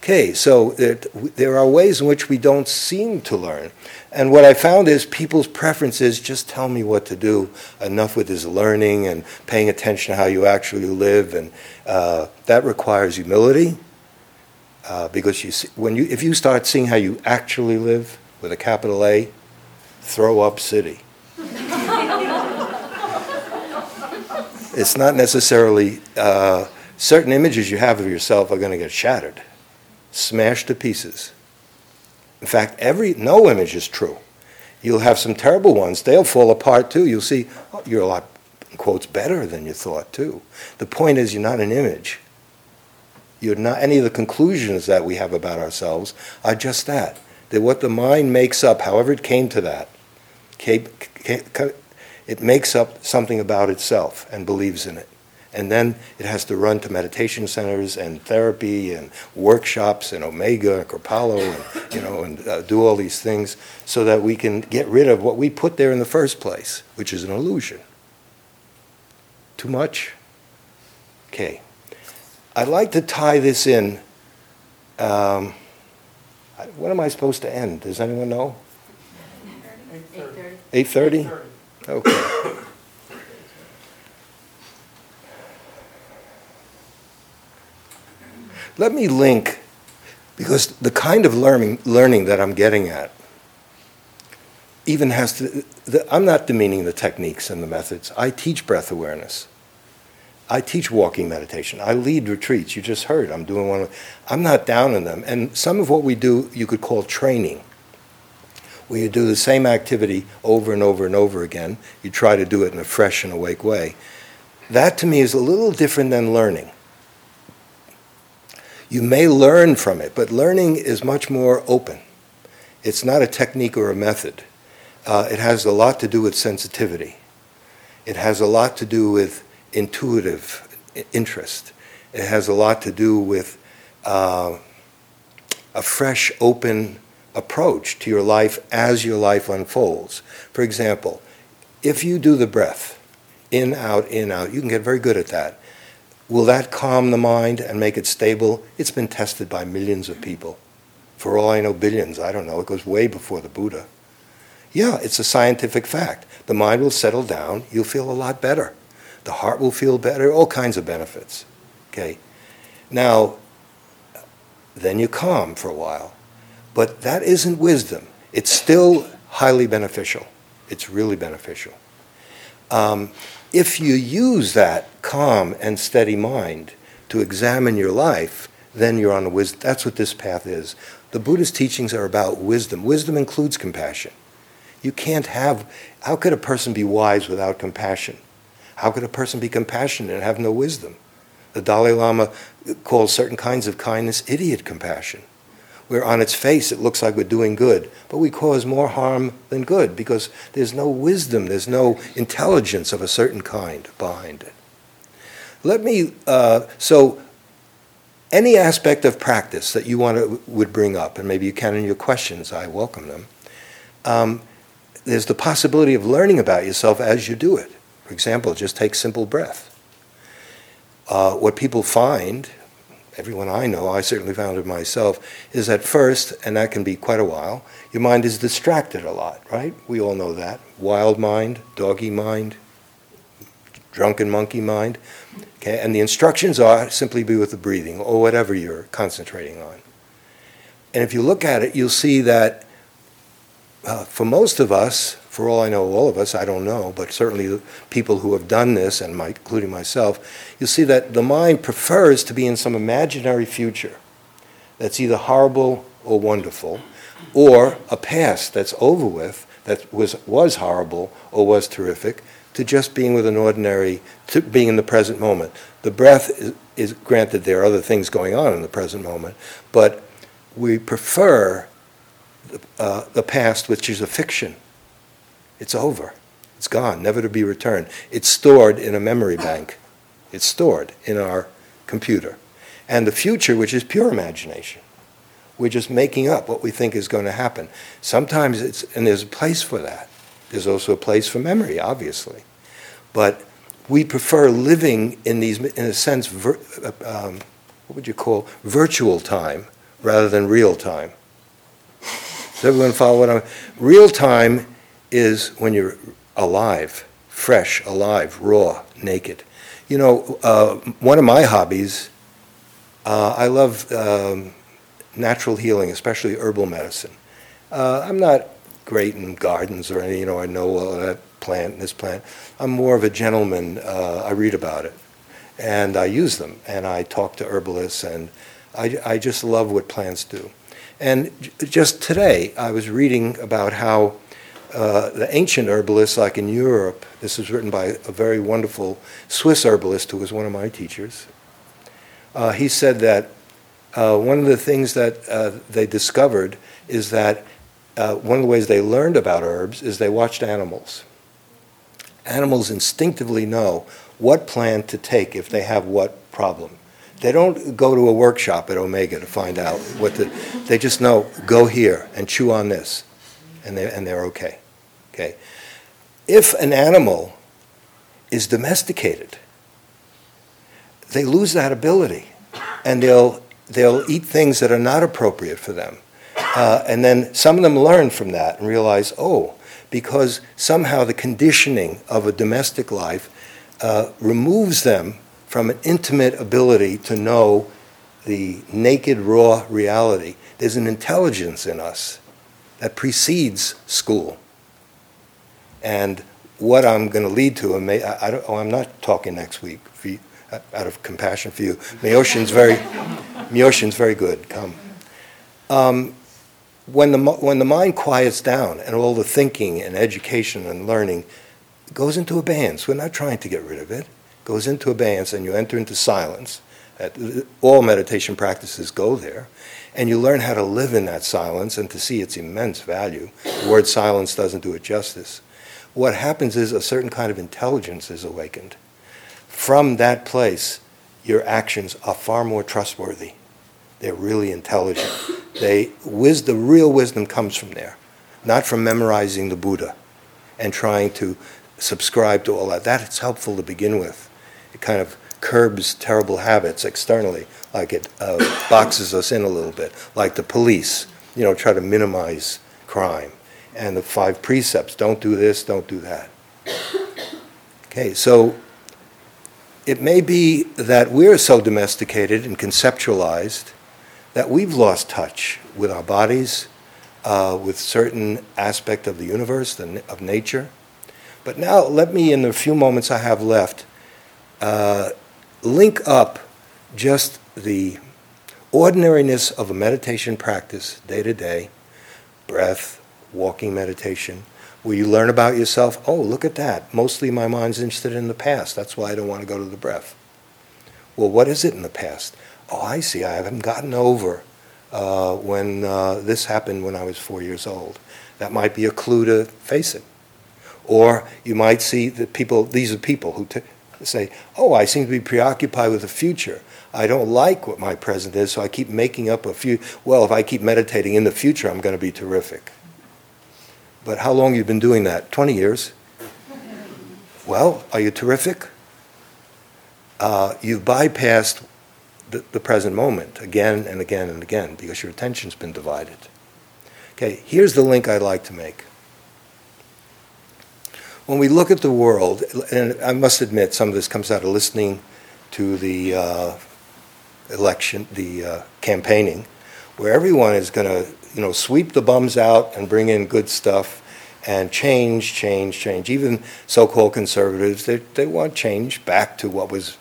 A: Okay, so there are ways in which we don't seem to learn. And what I found is people's preferences just tell me what to do. Enough with this learning and paying attention to how you actually live. And uh, that requires humility. Uh, because you see, when you, if you start seeing how you actually live with a capital A, throw up city. it's not necessarily uh, certain images you have of yourself are going to get shattered smashed to pieces. In fact, every no image is true. You'll have some terrible ones; they'll fall apart too. You'll see oh, you're a lot, quotes, better than you thought too. The point is, you're not an image. You're not any of the conclusions that we have about ourselves are just that. That what the mind makes up, however it came to that, it makes up something about itself and believes in it and then it has to run to meditation centers and therapy and workshops and Omega and Kripalu and you know and uh, do all these things so that we can get rid of what we put there in the first place, which is an illusion. Too much? Okay. I'd like to tie this in. Um, when am I supposed to end? Does anyone know? 8.30. 8.30? Okay. Let me link, because the kind of learning, learning that I'm getting at even has to, the, I'm not demeaning the techniques and the methods. I teach breath awareness. I teach walking meditation. I lead retreats. You just heard. I'm doing one. I'm not down in them. And some of what we do, you could call training, where you do the same activity over and over and over again. You try to do it in a fresh and awake way. That to me is a little different than learning. You may learn from it, but learning is much more open. It's not a technique or a method. Uh, it has a lot to do with sensitivity. It has a lot to do with intuitive interest. It has a lot to do with uh, a fresh, open approach to your life as your life unfolds. For example, if you do the breath, in, out, in, out, you can get very good at that. Will that calm the mind and make it stable? It's been tested by millions of people. For all I know, billions, I don't know. It goes way before the Buddha. Yeah, it's a scientific fact. The mind will settle down, you'll feel a lot better. The heart will feel better, all kinds of benefits. Okay? Now, then you calm for a while. But that isn't wisdom. It's still highly beneficial. It's really beneficial. Um, if you use that calm and steady mind to examine your life, then you're on the wisdom. That's what this path is. The Buddha's teachings are about wisdom. Wisdom includes compassion. You can't have, how could a person be wise without compassion? How could a person be compassionate and have no wisdom? The Dalai Lama calls certain kinds of kindness idiot compassion, where on its face it looks like we're doing good, but we cause more harm than good because there's no wisdom, there's no intelligence of a certain kind behind it. Let me, uh, so any aspect of practice that you want to would bring up, and maybe you can in your questions, I welcome them. Um, there's the possibility of learning about yourself as you do it. For example, just take simple breath. Uh, what people find, everyone I know, I certainly found it myself, is at first, and that can be quite a while, your mind is distracted a lot, right? We all know that. Wild mind, doggy mind, drunken monkey mind. Okay, and the instructions are simply be with the breathing or whatever you're concentrating on. And if you look at it, you'll see that uh, for most of us, for all I know, all of us, I don't know, but certainly people who have done this, and my, including myself, you'll see that the mind prefers to be in some imaginary future that's either horrible or wonderful, or a past that's over with that was, was horrible or was terrific, to just being with an ordinary, to being in the present moment. The breath is, is granted, there are other things going on in the present moment, but we prefer uh, the past, which is a fiction it's over. It's gone, never to be returned. It's stored in a memory bank. It's stored in our computer. And the future, which is pure imagination. We're just making up what we think is going to happen. Sometimes it's, and there's a place for that. There's also a place for memory, obviously. But we prefer living in these, in a sense, vir, um, what would you call virtual time rather than real time. Does everyone follow what I'm? Real time is when you're alive, fresh, alive, raw, naked. You know, uh, one of my hobbies, uh, I love um, natural healing, especially herbal medicine. Uh, I'm not great in gardens or any, you know, I know that plant, and this plant. I'm more of a gentleman. Uh, I read about it and I use them and I talk to herbalists and I, I just love what plants do. And j- just today, I was reading about how uh, the ancient herbalists, like in Europe, this was written by a very wonderful Swiss herbalist who was one of my teachers. Uh, he said that uh, one of the things that uh, they discovered is that uh, one of the ways they learned about herbs is they watched animals. Animals instinctively know what plant to take if they have what problem. They don't go to a workshop at Omega to find out what the, they just know, go here and chew on this, and, they, and they're okay. Okay? If an animal is domesticated, they lose that ability and they'll, they'll eat things that are not appropriate for them. Uh, and then some of them learn from that and realize, oh, because somehow the conditioning of a domestic life uh, removes them from an intimate ability to know the naked, raw reality. There's an intelligence in us that precedes school. And what I'm going to lead to, and may, I, I don't, oh, I'm not talking next week you, out of compassion for you. Myoshin's very, Myoshin's very good. Come. Um, when the when the mind quiets down and all the thinking and education and learning goes into abeyance, we're not trying to get rid of it. Goes into abeyance, and you enter into silence. All meditation practices go there, and you learn how to live in that silence and to see its immense value. The word silence doesn't do it justice what happens is a certain kind of intelligence is awakened. From that place, your actions are far more trustworthy. They're really intelligent. They, wisdom, real wisdom comes from there, not from memorizing the Buddha and trying to subscribe to all that. That's helpful to begin with. It kind of curbs terrible habits externally, like it uh, boxes us in a little bit, like the police, you know, try to minimize crime and the five precepts don't do this, don't do that. Okay, so it may be that we're so domesticated and conceptualized that we've lost touch with our bodies, uh, with certain aspect of the universe, the, of nature. But now, let me, in the few moments I have left, uh, link up just the ordinariness of a meditation practice day to day, breath, walking meditation, where you learn about yourself. Oh, look at that. Mostly my mind's interested in the past. That's why I don't want to go to the breath. Well, what is it in the past? Oh, I see. I haven't gotten over uh, when uh, this happened when I was four years old. That might be a clue to face it. Or you might see that people, these are people who t- say, Oh, I seem to be preoccupied with the future. I don't like what my present is, so I keep making up a few. Well, if I keep meditating in the future, I'm going to be terrific. But how long you been doing that? 20 years. Well, are you terrific? Uh, you've bypassed the, the present moment again and again and again because your attention's been divided. Okay, here's the link I'd like to make. When we look at the world, and I must admit some of this comes out of listening to the uh, election, the uh, campaigning, where everyone is going to you know, sweep the bums out and bring in good stuff and change, change, change. Even so called conservatives, they, they want change back to what was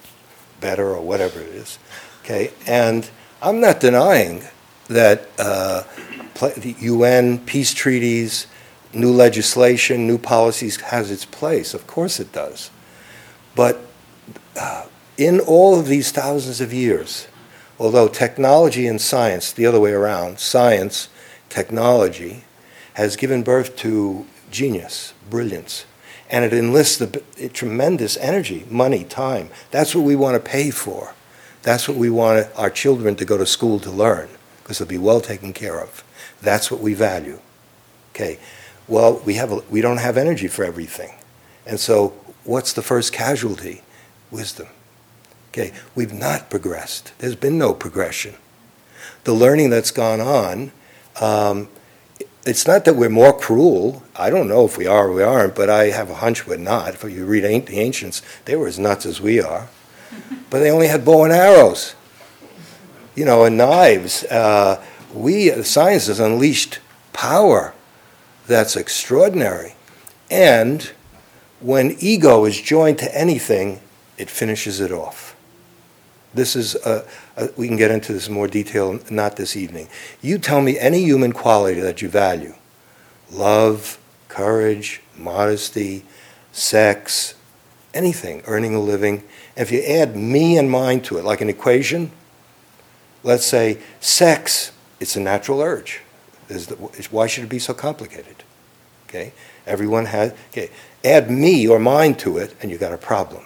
A: better or whatever it is. Okay? And I'm not denying that uh, the UN, peace treaties, new legislation, new policies has its place. Of course it does. But uh, in all of these thousands of years, although technology and science, the other way around, science technology has given birth to genius, brilliance, and it enlists the, tremendous energy, money, time. That's what we want to pay for. That's what we want our children to go to school to learn, because they'll be well taken care of. That's what we value. Okay. Well, we have a, we don't have energy for everything, and so what's the first casualty? Wisdom. Okay. We've not progressed. There's been no progression. The learning that's gone on um, it's not that we're more cruel. I don't know if we are or we aren't, but I have a hunch we're not. If you read the ancients, they were as nuts as we are. But they only had bow and arrows, you know, and knives. Uh, we, science has unleashed power that's extraordinary. And when ego is joined to anything, it finishes it off. This is, a, a, we can get into this in more detail, not this evening. You tell me any human quality that you value love, courage, modesty, sex, anything, earning a living. And if you add me and mine to it, like an equation, let's say sex, it's a natural urge. Why should it be so complicated? Okay? Everyone has, okay. Add me or mine to it, and you've got a problem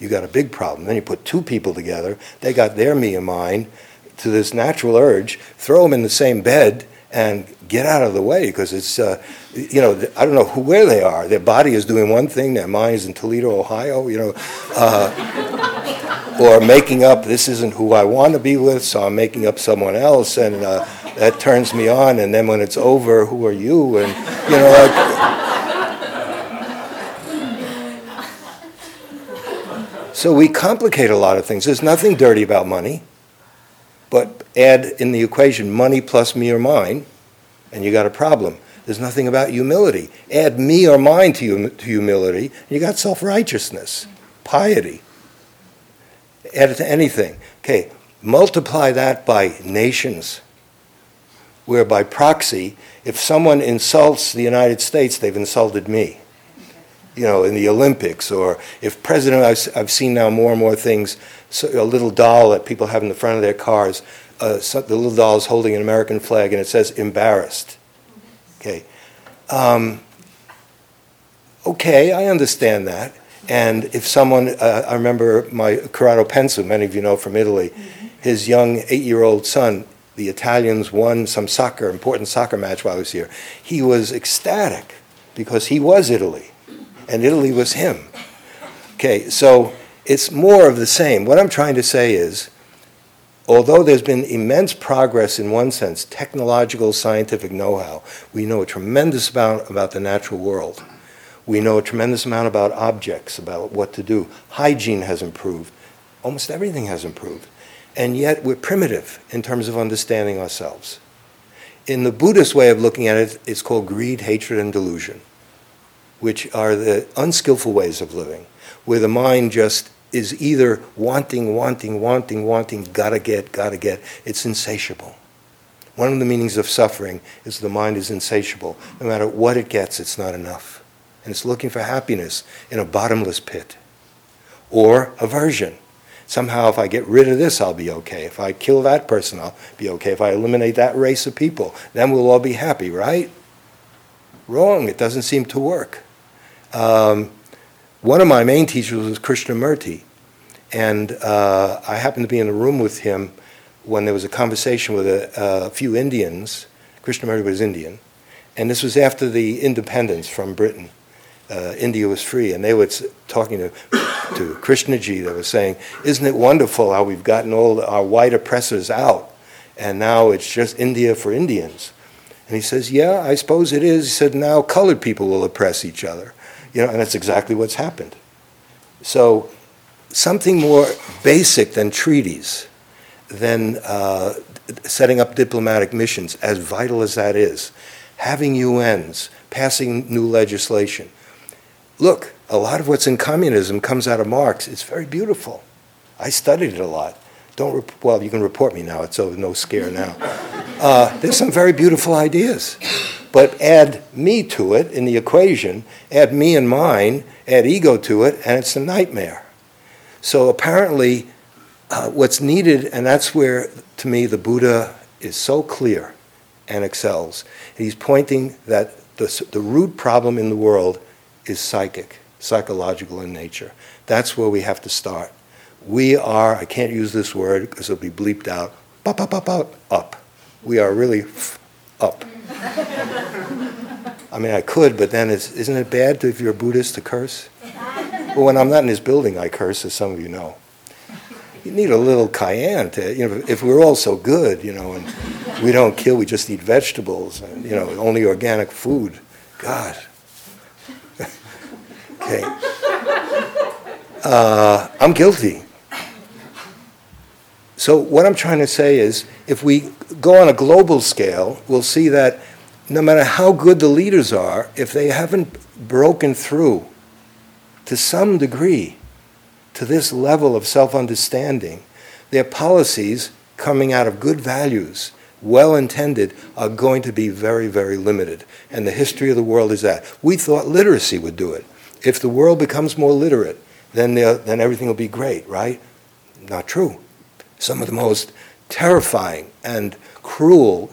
A: you got a big problem. Then you put two people together, they got their me and mine to this natural urge, throw them in the same bed and get out of the way because it's, uh, you know, I don't know who, where they are. Their body is doing one thing, their mind is in Toledo, Ohio, you know, uh, or making up, this isn't who I want to be with, so I'm making up someone else, and uh, that turns me on, and then when it's over, who are you? And, you know, like, So we complicate a lot of things. There's nothing dirty about money, but add in the equation money plus me or mine, and you got a problem. There's nothing about humility. Add me or mine to, hum- to humility, and you got self righteousness, piety. Add it to anything. Okay, multiply that by nations, where by proxy, if someone insults the United States, they've insulted me. You know, in the Olympics, or if President, I've, I've seen now more and more things, so a little doll that people have in the front of their cars, uh, so the little doll is holding an American flag and it says embarrassed. Okay. Um, okay, I understand that. And if someone, uh, I remember my Corrado Pensa, many of you know from Italy, mm-hmm. his young eight year old son, the Italians won some soccer, important soccer match while I was here. He was ecstatic because he was Italy and Italy was him. Okay, so it's more of the same. What I'm trying to say is although there's been immense progress in one sense, technological, scientific know how, we know a tremendous amount about the natural world. We know a tremendous amount about objects, about what to do. Hygiene has improved. Almost everything has improved. And yet we're primitive in terms of understanding ourselves. In the Buddhist way of looking at it, it's called greed, hatred, and delusion, which are the unskillful ways of living, where the mind just is either wanting, wanting, wanting, wanting, gotta get, gotta get. It's insatiable. One of the meanings of suffering is the mind is insatiable. No matter what it gets, it's not enough. And it's looking for happiness in a bottomless pit. Or aversion. Somehow, if I get rid of this, I'll be okay. If I kill that person, I'll be okay. If I eliminate that race of people, then we'll all be happy, right? Wrong. It doesn't seem to work. Um, one of my main teachers was Krishnamurti, and uh, I happened to be in a room with him when there was a conversation with a, a few Indians. Krishnamurti was Indian, and this was after the independence from Britain. Uh, India was free, and they were talking to, to Krishnaji. They were saying, "Isn't it wonderful how we've gotten all our white oppressors out, and now it's just India for Indians?" And he says, "Yeah, I suppose it is." He said, "Now colored people will oppress each other." You know, and that's exactly what's happened. So, something more basic than treaties, than uh, setting up diplomatic missions, as vital as that is, having UNs, passing new legislation. Look, a lot of what's in communism comes out of Marx. It's very beautiful. I studied it a lot. Don't rep- well, you can report me now. It's so no scare now. Uh, there's some very beautiful ideas. But add me to it in the equation, add me and mine, add ego to it, and it's a nightmare. So apparently, uh, what's needed, and that's where, to me, the Buddha is so clear and excels. He's pointing that the, the root problem in the world is psychic, psychological in nature. That's where we have to start. We are, I can't use this word because it'll be bleeped out, up, up, up, up, up. We are really up. I mean, I could, but then isn't it bad if you're a Buddhist to curse? Well, when I'm not in this building, I curse, as some of you know. You need a little cayenne to, you know, if we're all so good, you know, and we don't kill, we just eat vegetables, and, you know, only organic food. God. okay. Uh, I'm guilty. So, what I'm trying to say is if we go on a global scale, we'll see that no matter how good the leaders are, if they haven't broken through to some degree to this level of self understanding, their policies coming out of good values, well intended, are going to be very, very limited. And the history of the world is that. We thought literacy would do it. If the world becomes more literate, then, then everything will be great, right? Not true. Some of the most terrifying and cruel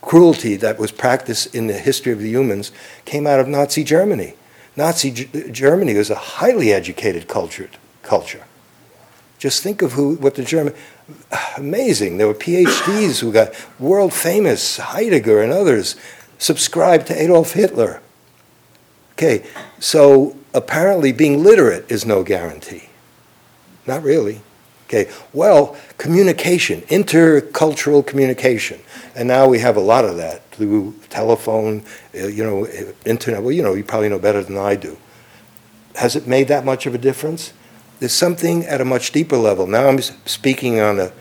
A: cruelty that was practiced in the history of the humans came out of Nazi Germany. Nazi G- Germany was a highly educated cultured culture. Just think of who, what the German, amazing. There were PhDs who got world famous, Heidegger and others subscribed to Adolf Hitler. Okay, so apparently being literate is no guarantee. Not really. Okay, well, communication, intercultural communication, and now we have a lot of that through telephone, uh, you know, internet. Well, you know, you probably know better than I do. Has it made that much of a difference? There's something at a much deeper level. Now I'm speaking on a, in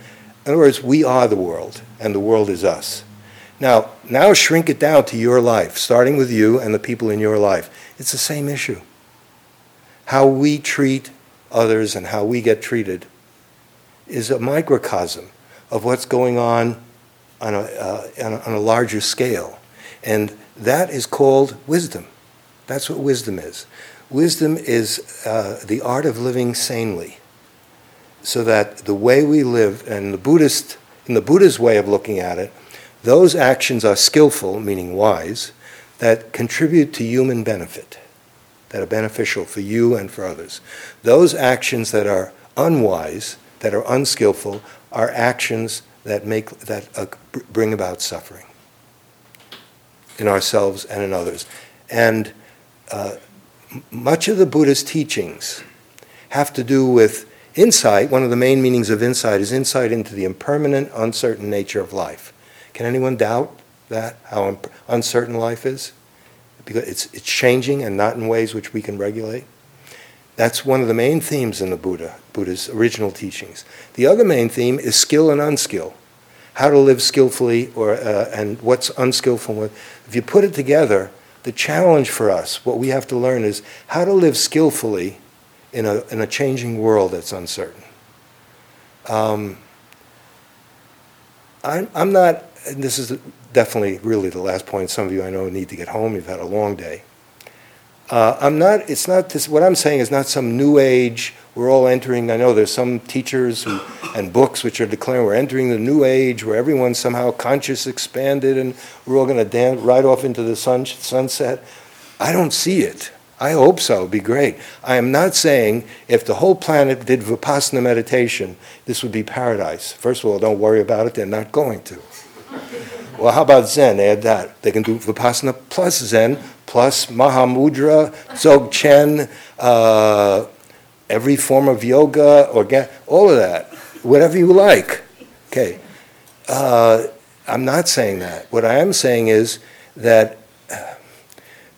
A: other words, we are the world, and the world is us. Now, now shrink it down to your life, starting with you and the people in your life. It's the same issue. How we treat others and how we get treated is a microcosm of what's going on on a, uh, on a, on a larger scale. And that is called wisdom. That's what wisdom is. Wisdom is uh, the art of living sanely, so that the way we live, and the Buddhist, in the Buddha's way of looking at it, those actions are skillful, meaning wise, that contribute to human benefit, that are beneficial for you and for others. Those actions that are unwise, that are unskillful, are actions that make that uh, bring about suffering in ourselves and in others. And uh, much of the Buddha's teachings have to do with insight. One of the main meanings of insight is insight into the impermanent, uncertain nature of life. Can anyone doubt that, how uncertain life is? Because it's, it's changing and not in ways which we can regulate. That's one of the main themes in the Buddha, Buddha's original teachings. The other main theme is skill and unskill. How to live skillfully or, uh, and what's unskillful. If you put it together, the challenge for us, what we have to learn is how to live skillfully in a, in a changing world that's uncertain. Um, I'm, I'm not, this is definitely really the last point. Some of you I know need to get home. You've had a long day. Uh, I'm not, it's not this, what I'm saying is not some new age, we're all entering, I know there's some teachers who, and books which are declaring we're entering the new age where everyone's somehow conscious, expanded, and we're all going to dance right off into the sun, sunset. I don't see it. I hope so, it'd be great. I am not saying if the whole planet did Vipassana meditation, this would be paradise. First of all, don't worry about it, they're not going to. Well, how about Zen? Had that. They can do Vipassana plus Zen plus Mahamudra, Dzogchen, uh, every form of yoga, organ- all of that, whatever you like. Okay. Uh, I'm not saying that. What I am saying is that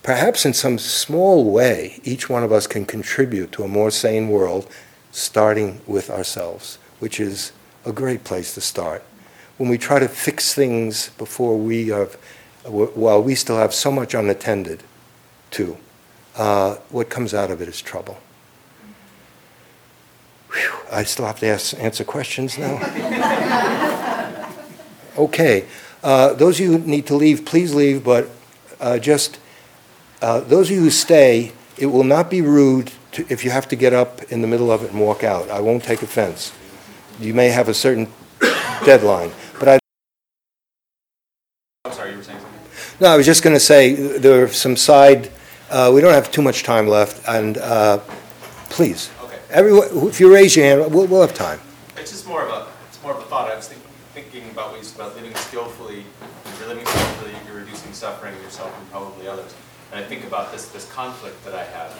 A: perhaps in some small way, each one of us can contribute to a more sane world, starting with ourselves, which is a great place to start. When we try to fix things before we have while we still have so much unattended to, uh, what comes out of it is trouble. Whew, I still have to ask, answer questions now? okay. Uh, those of you who need to leave, please leave, but uh, just uh, those of you who stay, it will not be rude to, if you have to get up in the middle of it and walk out. I won't take offense. You may have a certain deadline. But I. I'm sorry, you were saying something. No, I was just going to say, there are some side, uh, we don't have too much time left, and uh, please. Everyone, if you raise your hand, we'll, we'll have time.
B: It's just more of a, it's more of a thought. I was think- thinking about what you said about living skillfully. If you're living skillfully, you're reducing suffering yourself and probably others. And I think about this, this conflict that I have.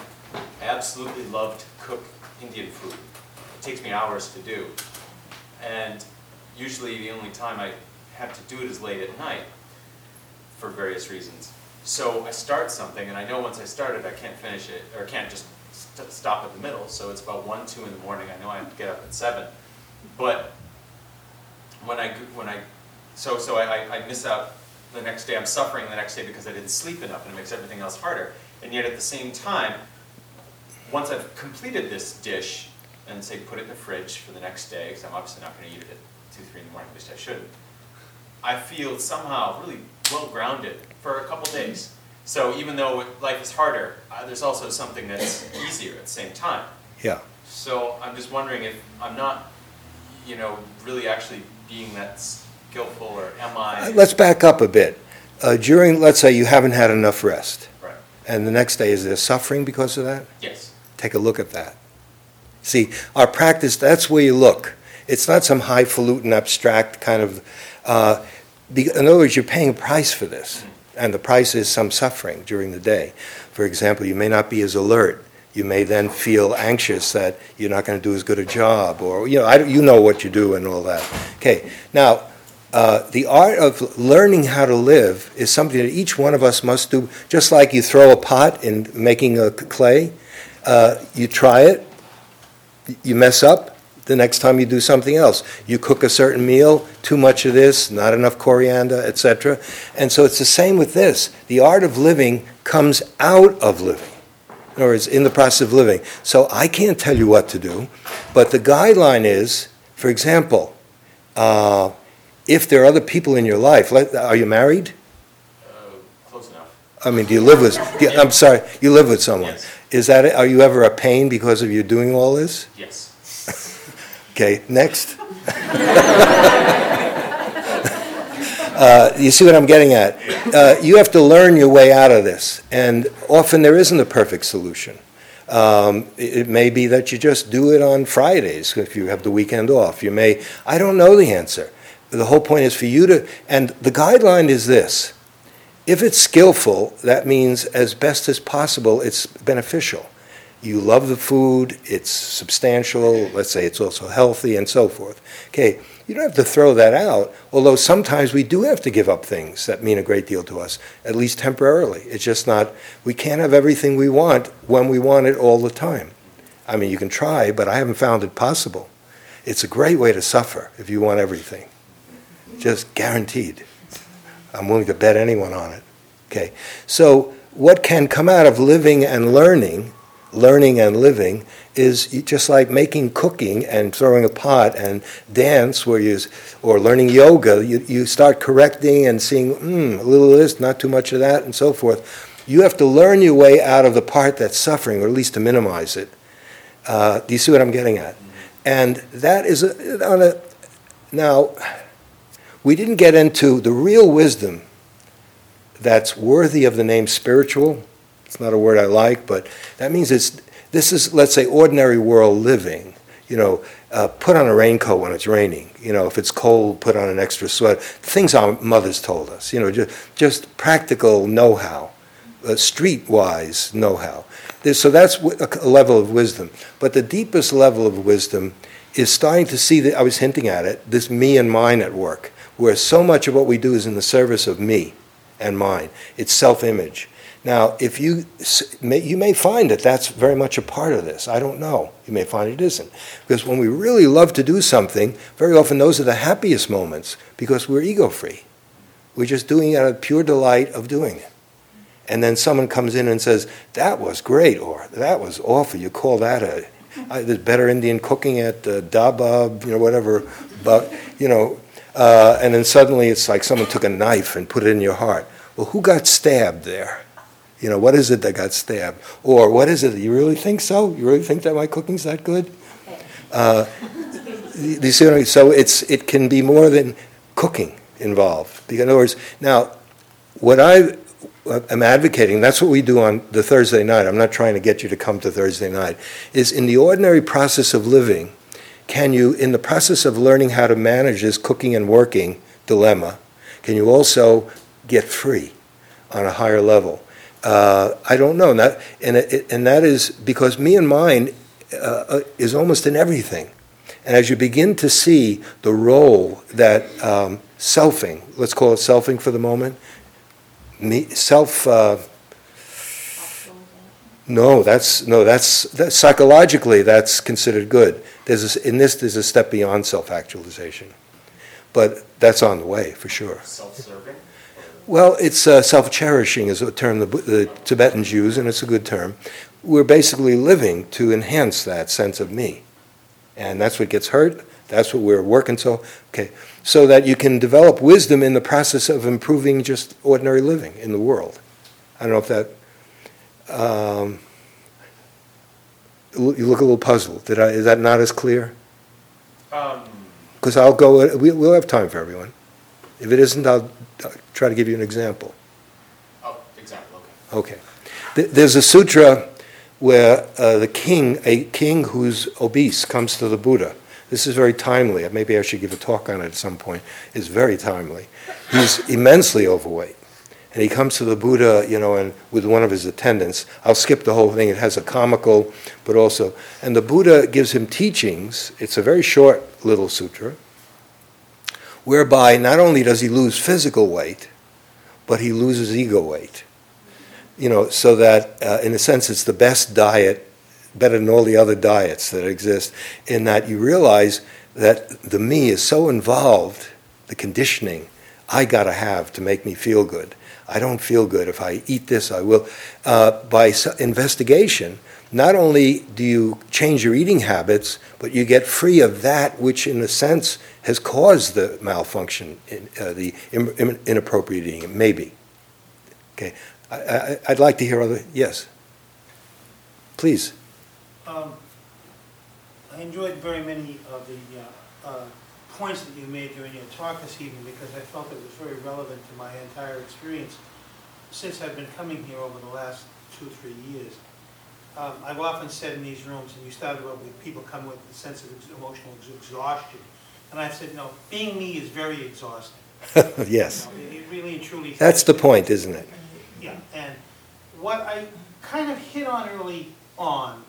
B: I absolutely love to cook Indian food. It takes me hours to do. And usually the only time I have to do it is late at night for various reasons. So I start something, and I know once I start it, I can't finish it, or can't just st- stop at the middle. So it's about one, two in the morning. I know I have to get up at seven, but when I when I so so I, I- miss out the next day. I'm suffering the next day because I didn't sleep enough, and it makes everything else harder. And yet at the same time, once I've completed this dish and say put it in the fridge for the next day, because I'm obviously not going to eat it at two, three in the morning, least I shouldn't. I feel somehow really well grounded for a couple days. So even though life is harder, uh, there's also something that's easier at the same time.
A: Yeah.
B: So I'm just wondering if I'm not, you know, really actually being that skillful, or am
A: Uh,
B: I?
A: Let's back up a bit. Uh, During, let's say you haven't had enough rest,
B: Right.
A: and the next day, is there suffering because of that?
B: Yes.
A: Take a look at that. See, our practice, that's where you look. It's not some highfalutin, abstract kind of, uh, in other words, you're paying a price for this, and the price is some suffering during the day. For example, you may not be as alert. You may then feel anxious that you're not going to do as good a job, or, you know, I, you know what you do and all that. Okay, now, uh, the art of learning how to live is something that each one of us must do, just like you throw a pot in making a clay. Uh, you try it, you mess up, the next time you do something else. You cook a certain meal, too much of this, not enough coriander, etc. And so it's the same with this. The art of living comes out of living. In other words, in the process of living. So I can't tell you what to do, but the guideline is, for example, uh, if there are other people in your life, like, are you married?
B: Uh, Close enough.
A: I mean, do you live with, you- I'm sorry, you live with someone.
B: Yes.
A: Is that, are you ever a pain because of you doing all this?
B: Yes.
A: Okay, next. Uh, You see what I'm getting at? Uh, You have to learn your way out of this, and often there isn't a perfect solution. Um, It it may be that you just do it on Fridays if you have the weekend off. You may, I don't know the answer. The whole point is for you to, and the guideline is this. If it's skillful, that means as best as possible, it's beneficial. You love the food, it's substantial, let's say it's also healthy, and so forth. Okay, you don't have to throw that out, although sometimes we do have to give up things that mean a great deal to us, at least temporarily. It's just not, we can't have everything we want when we want it all the time. I mean, you can try, but I haven't found it possible. It's a great way to suffer if you want everything, just guaranteed. I'm willing to bet anyone on it. Okay, so what can come out of living and learning, learning and living, is just like making cooking and throwing a pot and dance, where you, or learning yoga, you, you start correcting and seeing, hmm, a little of this, not too much of that, and so forth. You have to learn your way out of the part that's suffering, or at least to minimize it. Uh, do you see what I'm getting at? And that is a, on a, now, we didn't get into the real wisdom that's worthy of the name spiritual. It's not a word I like, but that means it's this is let's say ordinary world living. You know, uh, put on a raincoat when it's raining. You know, if it's cold, put on an extra sweater. Things our mothers told us. You know, just just practical know-how, uh, streetwise know-how. There's, so that's a, level of wisdom. But the deepest level of wisdom is starting to see that I was hinting at it. This me and mine at work, where so much of what we do is in the service of me and mine. It's self-image. Now, if you you may find that that's very much a part of this. I don't know. You may find it isn't, because when we really love to do something, very often those are the happiest moments because we're ego-free. We're just doing it out of pure delight of doing it. And then someone comes in and says, "That was great," or "That was awful." You call that a I, there's better Indian cooking at uh, Dabab, you know, whatever. But you know, uh, and then suddenly it's like someone took a knife and put it in your heart. Well, who got stabbed there? You know, what is it that got stabbed? Or what is it? You really think so? You really think that my cooking's that good? Uh, you see what I mean? So it's it can be more than cooking involved. Because in other words, now what I am advocating, that's what we do on the Thursday night. I'm not trying to get you to come to Thursday night. Is in the ordinary process of living, can you, in the process of learning how to manage this cooking and working dilemma, can you also get free on a higher level? Uh, I don't know, and that, and, it, and that is because me and mine uh, uh, is almost in everything. And as you begin to see the role that um, selfing, let's call it selfing for the moment, me, self, uh, no, that's, no, that's, that psychologically, that's considered good. There's, a, in this, there's a step beyond self-actualization. But that's on the way, for sure.
B: Self-serving?
A: Well, it's uh, self-cherishing is a term the, the Tibetans use, and it's a good term. We're basically living to enhance that sense of me. And that's what gets hurt. That's what we're working so, okay, so that you can develop wisdom in the process of improving just ordinary living in the world. I don't know if that, um, you look a little puzzled. Did I, is that not as clear?
B: Um,
A: Because I'll go, we- we'll have time for everyone. If it isn't, I'll I'll try to give you an example.
B: oh, example, okay.
A: Okay. Th- There's a sutra where uh, the king, a king who's obese, comes to the Buddha. This is very timely. Maybe I should give a talk on it at some point. It's very timely. He's immensely overweight. And he comes to the Buddha, you know, and with one of his attendants. I'll skip the whole thing. It has a comical, but also, and the Buddha gives him teachings. It's a very short little sutra, whereby not only does he lose physical weight, but he loses ego weight you know, so that uh, in a sense it's the best diet better than all the other diets that exist, in that you realize that the me is so involved, the conditioning I got to have to make me feel good. I don't feel good. If I eat this, I will. Uh, by investigation, not only do you change your eating habits, but you get free of that which, in a sense, has caused the malfunction, in, uh, the in, inappropriate eating, maybe. Okay, I, would like to hear other, yes. Please.
C: Um, I enjoyed very many of the uh, uh, points that you made during your talk this evening because I felt it was very relevant to my entire experience since I've been coming here over the last two, or three years. Um, I've often said in these rooms, and you started out with people come with a sense of emotional exhaustion, and I've said, no, being me is very exhausting.
A: yes.
C: You know, it really and truly.
A: That's the point, isn't it?
C: Yeah, and what I kind of hit on early on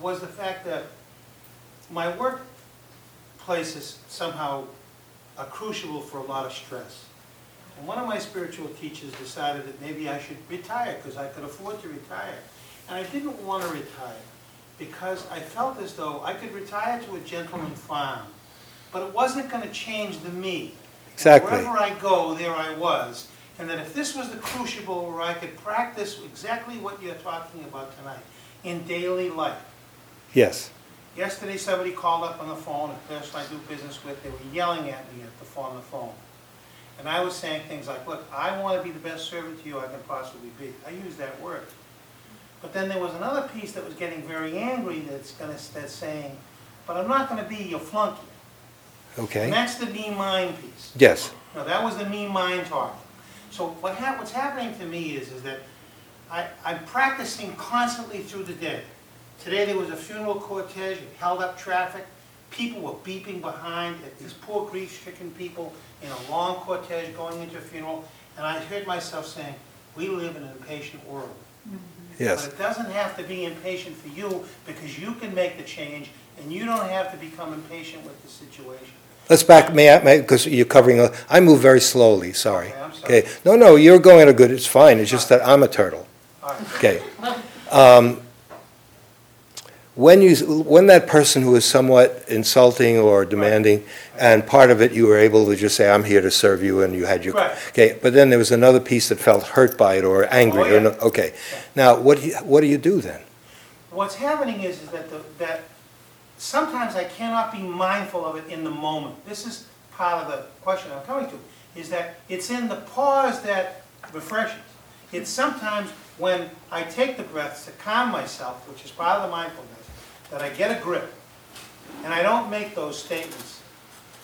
C: was the fact that my workplace is somehow a crucible for a lot of stress. And one of my spiritual teachers decided that maybe I should retire because I could afford to retire. And I didn't want to retire because I felt as though I could retire to a gentleman farm, but it wasn't going to change the me.
A: Exactly.
C: Wherever I go, there I was. And that if this was the crucible where I could practice exactly what you're talking about tonight in daily life.
A: Yes.
C: Yesterday, somebody called up on the phone, a person I do business with, they were yelling at me at the, on the phone. And I was saying things like, look, I want to be the best servant to you I can possibly be. I use that word. But then there was another piece that was getting very angry that's gonna, that's saying, but I'm not gonna be your flunky.
A: Okay.
C: And that's the me mind piece.
A: Yes.
C: No, that was the me mind talking. So what hap- what's happening to me is, is that I, I'm practicing constantly through the day. Today there was a funeral cortege, it held up traffic, people were beeping behind, at these poor grief-stricken people in a long cortege going into a funeral, and I heard myself saying, we live in an impatient world. Mm-hmm.
A: Yes.
C: But it doesn't have to be impatient for you, because you can make the change, and you don't have to become impatient with the situation.
A: Let's back, may I, because you're covering, a- I move very slowly, sorry.
C: Okay, I'm sorry.
A: Okay, no, no, you're going at a good, it's fine, it's just that I'm a turtle.
C: All right.
A: Okay. Um, When you, when that person who is somewhat insulting or demanding, and part of it you were able to just say, I'm here to serve you, and you had your.
C: Right.
A: Okay, but then there was another piece that felt hurt by it or angry,
C: Oh,
A: or, no- okay. Now, what do you, what do you do then?
C: What's happening is, is that, the, that sometimes I cannot be mindful of it in the moment. This is part of the question I'm coming to, is that it's in the pause that refreshes. It's sometimes when I take the breaths to calm myself, which is part of the mindfulness, that I get a grip, and I don't make those statements,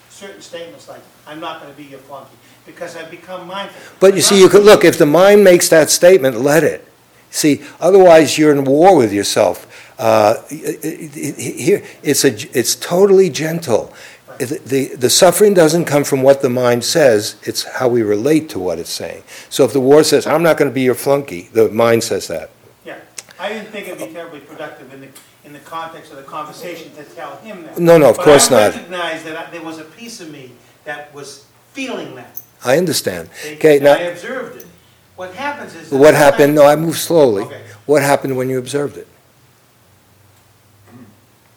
C: certain statements like, I'm not gonna be your flunky, because I've become mindful.
A: But you see, you could, look, if the mind makes that statement, let it. See, otherwise you're in war with yourself. Uh, Here, it's a, it's totally gentle. The, the- the suffering doesn't come from what the mind says, it's how we relate to what it's saying. So if the war says, I'm not gonna be your flunky, the mind says that.
C: Yeah, I didn't think it'd be terribly productive in the, the context of the conversation to tell him that.
A: No, no, of course
C: But I
A: not.
C: recognized that I- there was a piece of me that was feeling that.
A: I understand. Okay,
C: And I
A: now,
C: observed it. What happens is. that
A: what happened, no, I moved slowly.
C: Okay.
A: What happened when you observed it?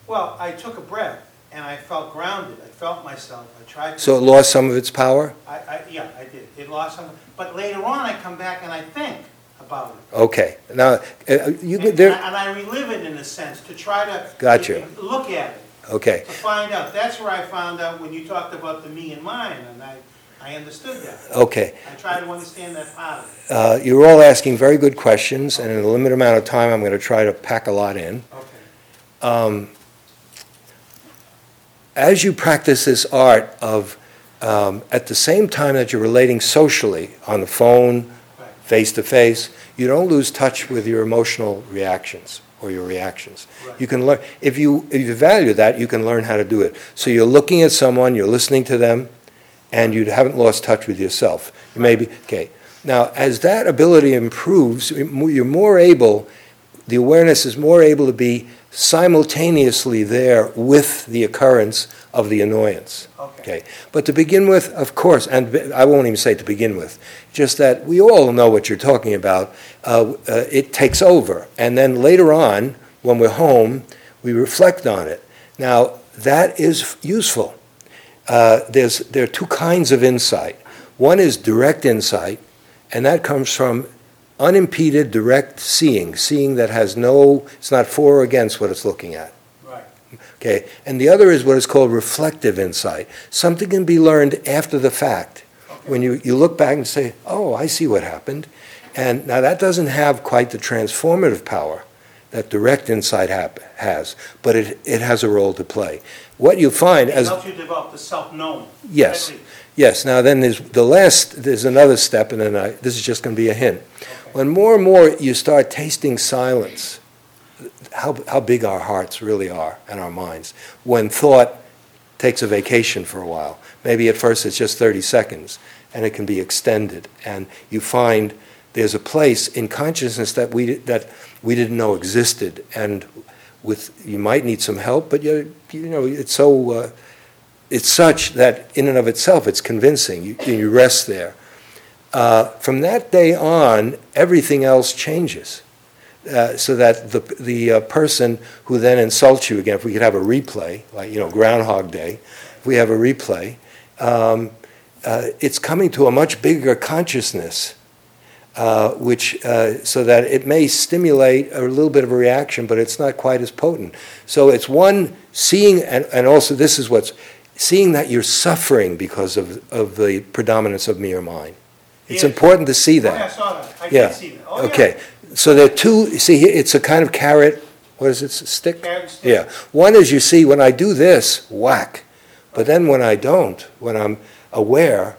C: Well, I took a breath and I felt grounded. I felt myself. I tried to.
A: So it lost some of its power?
C: I, I, yeah, I did. It lost some, but later on I come back and I think about it.
A: Okay, now, uh, you,
C: And
A: there,
C: and I relive it in a sense to try to.
A: Gotcha.
C: Look at it.
A: okay.
C: to find out. That's where I found out when you talked about the me and mine, and I, I understood that.
A: Okay,
C: I tried to understand that part of it.
A: Uh, you're all asking very good questions, and in a limited amount of time, I'm going to try to pack a lot in.
C: Okay.
A: Um, As you practice this art of, um, at the same time that you're relating socially, on the phone,
C: Right.
A: face-to-face, you don't lose touch with your emotional reactions or your reactions.
C: Right.
A: You can learn, if you, if you value that, you can learn how to do it. So you're looking at someone, you're listening to them, and you haven't lost touch with yourself. You may be, okay. Now, as that ability improves, you're more able, the awareness is more able to be simultaneously there with the occurrence of the annoyance.
C: Okay.
A: Okay, but to begin with, of course, and I won't even say to begin with, just that we all know what you're talking about. Uh, uh, it takes over, and then later on, when we're home, we reflect on it. Now, that is useful. Uh, There's, there are two kinds of insight. One is direct insight, and that comes from unimpeded, direct seeing, seeing that has no, it's not for or against what it's looking at.
C: Right.
A: Okay, and the other is what is called reflective insight. Something can be learned after the fact. When you, you look back and say, oh, I see what happened. And now that doesn't have quite the transformative power that direct insight hap- has, but it, it has a role to play. What you find
C: It
A: as.
C: helps you develop the self-knowing.
A: Yes. Yes, now then there's, the last, there's another step, and then I, this is just gonna be a hint. When more and more you start tasting silence, how, how big our hearts really are and our minds, when thought takes a vacation for a while. Maybe at first it's just 30 seconds, and it can be extended, and you find there's a place in consciousness that we, that we didn't know existed, and with, you might need some help, but you, you know, it's so, uh, it's such that in and of itself, it's convincing, you, you rest there. Uh, From that day on, everything else changes. Uh, So that the, the uh, person who then insults you again, if we could have a replay, like, you know, Groundhog Day, if we have a replay, um, uh, it's coming to a much bigger consciousness, uh, which, uh, so that it may stimulate a little bit of a reaction, but it's not quite as potent. So it's one, seeing, and, and also this is what's, seeing that you're suffering because of, of the predominance of mere mind. It's
C: Yes.
A: important to see
C: Oh, yeah, I
A: that.
C: saw that. I
A: Yeah.
C: did see that. Oh, yeah.
A: Okay, so there are two, see, here, it's a kind of carrot, what is it, s- stick?
C: Carrot and stick.
A: Yeah, one is you see, when I do this, whack, but then when I don't, when I'm aware,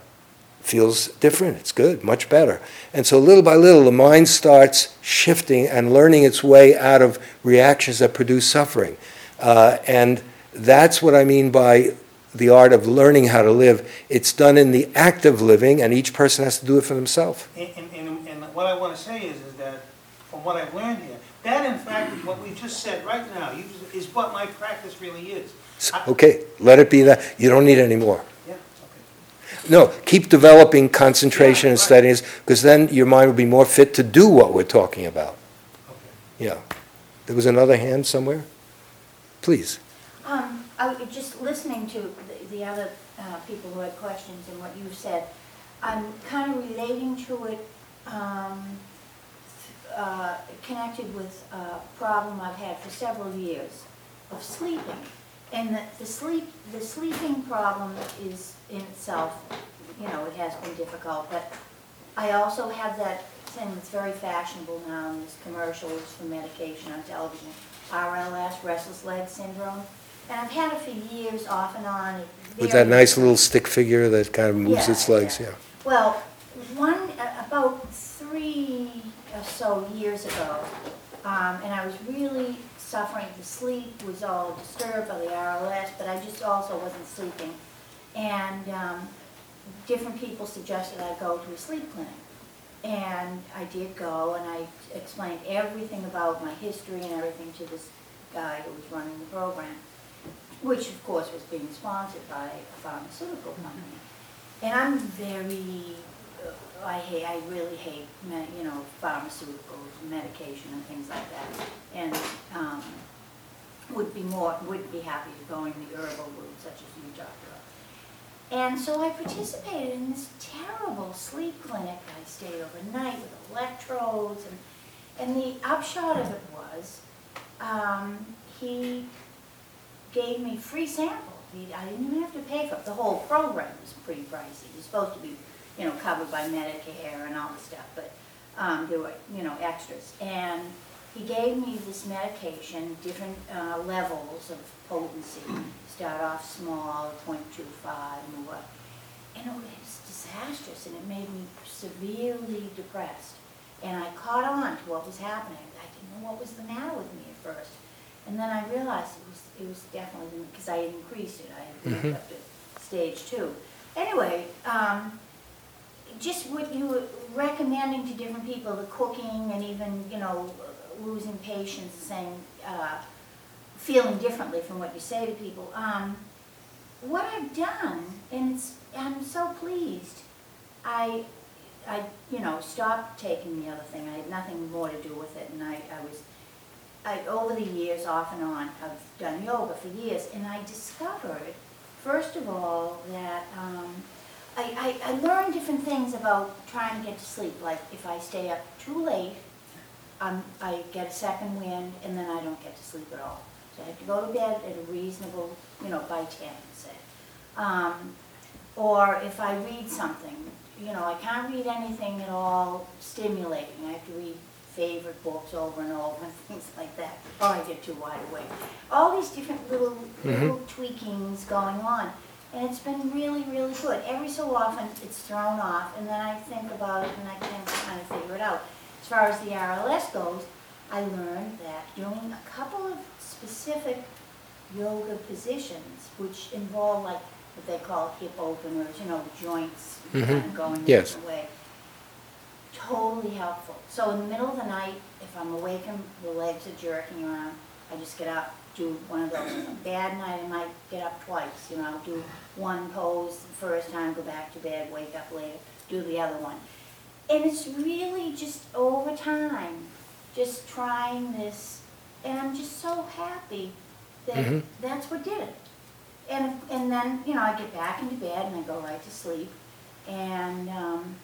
A: feels different, it's good, much better. And so little by little, the mind starts shifting and learning its way out of reactions that produce suffering. Uh, And that's what I mean by the art of learning how to live. It's done in the act of living, and each person has to do it for themselves.
C: And, and- and, and what I want to say is, is that, from what I've learned here, that in fact, is what we just said right now, you- is what my practice really is. I-
A: Okay, let it be that, you don't need any more.
C: Yeah, okay.
A: No, keep developing concentration and
C: Yeah, right.
A: steadiness, because then your mind will be more fit to do what we're talking about.
C: Okay.
A: Yeah. There was another hand somewhere? Please.
D: Um, I was just listening to the- the other uh, people who had questions and what you said. I'm kind of relating to it, um, uh, connected with a problem I've had for several years of sleeping. And the, the sleep, the sleeping problem is in itself, you know, it has been difficult, but I also have that thing that's very fashionable now in this commercials for medication on television, RLS, restless leg syndrome. And I've had it for years, off and on.
A: With that nice little stick figure that kind of moves
D: Yeah,
A: its legs,
D: yeah. Well, one, a- about three or so years ago, um, and I was really suffering, the sleep was all disturbed by the RLS, but I just also wasn't sleeping. And, um, different people suggested I go to a sleep clinic. And I did go, and I explained everything about my history and everything to this guy who was running the program, which of course was being sponsored by a pharmaceutical company. And I'm very, uh, I hate, I really hate, me- you know, pharmaceuticals, medication and things like that. And um, would be more, would be happy to go in the herbal route such as you talked about. And so I participated in this terrible sleep clinic. I stayed overnight with electrodes and, and the upshot of it was, um, he gave me free samples. He- I didn't even have to pay for it. The whole program was pretty pricey. It's supposed to be, you know, covered by Medicare and all the stuff, but um, there were, you know, extras. And he gave me this medication, different uh, levels of potency. Start off small, 0.25, move up. And it was disastrous, and it made me severely depressed. And I caught on to what was happening. I didn't know what was the matter with me at first. And then I realized it was, it was definitely, because I had increased it, I had moved
A: Mhm.
D: up to stage two. Anyway, um, just what you were recommending to different people, the cooking and even, you know, losing patience, saying, uh, feeling differently from what you say to people. Um, what I've done, and it's, I'm so pleased, I, I, you know, stopped taking the other thing. I had nothing more to do with it, and I, I was I, over the years, off and on, I've done yoga for years, and I discovered, first of all, that, um, I, I, I learned different things about trying to get to sleep, like if I stay up too late, um, I get a second wind, and then I don't get to sleep at all. So I have to go to bed at a reasonable, you know, by ten, say. Um, or if I read something, you know, I can't read anything at all stimulating. I have to read favorite books over and over and things like that. Oh, I get too wide awake. All these different little, mm-hmm. little tweakings going on. And it's been really, really good. Every so often, it's thrown off, and then I think about it and I can kind of figure it out. As far as the RLS goes, I learned that doing a couple of specific yoga positions, which involve like what they call hip openers, you know, the joints mm-hmm. kind of going a
A: Yes.
D: different way. Totally helpful. So in the middle of the night, if I'm awake and the legs are jerking around, I just get up, do one of those. Bad night, I might get up twice, you know, do one pose the first time, go back to bed, wake up later, do the other one. And it's really just over time, just trying this, and I'm just so happy that
A: Mhm.
D: that's what did it. And, and then, you know, I get back into bed and I go right to sleep, and, um.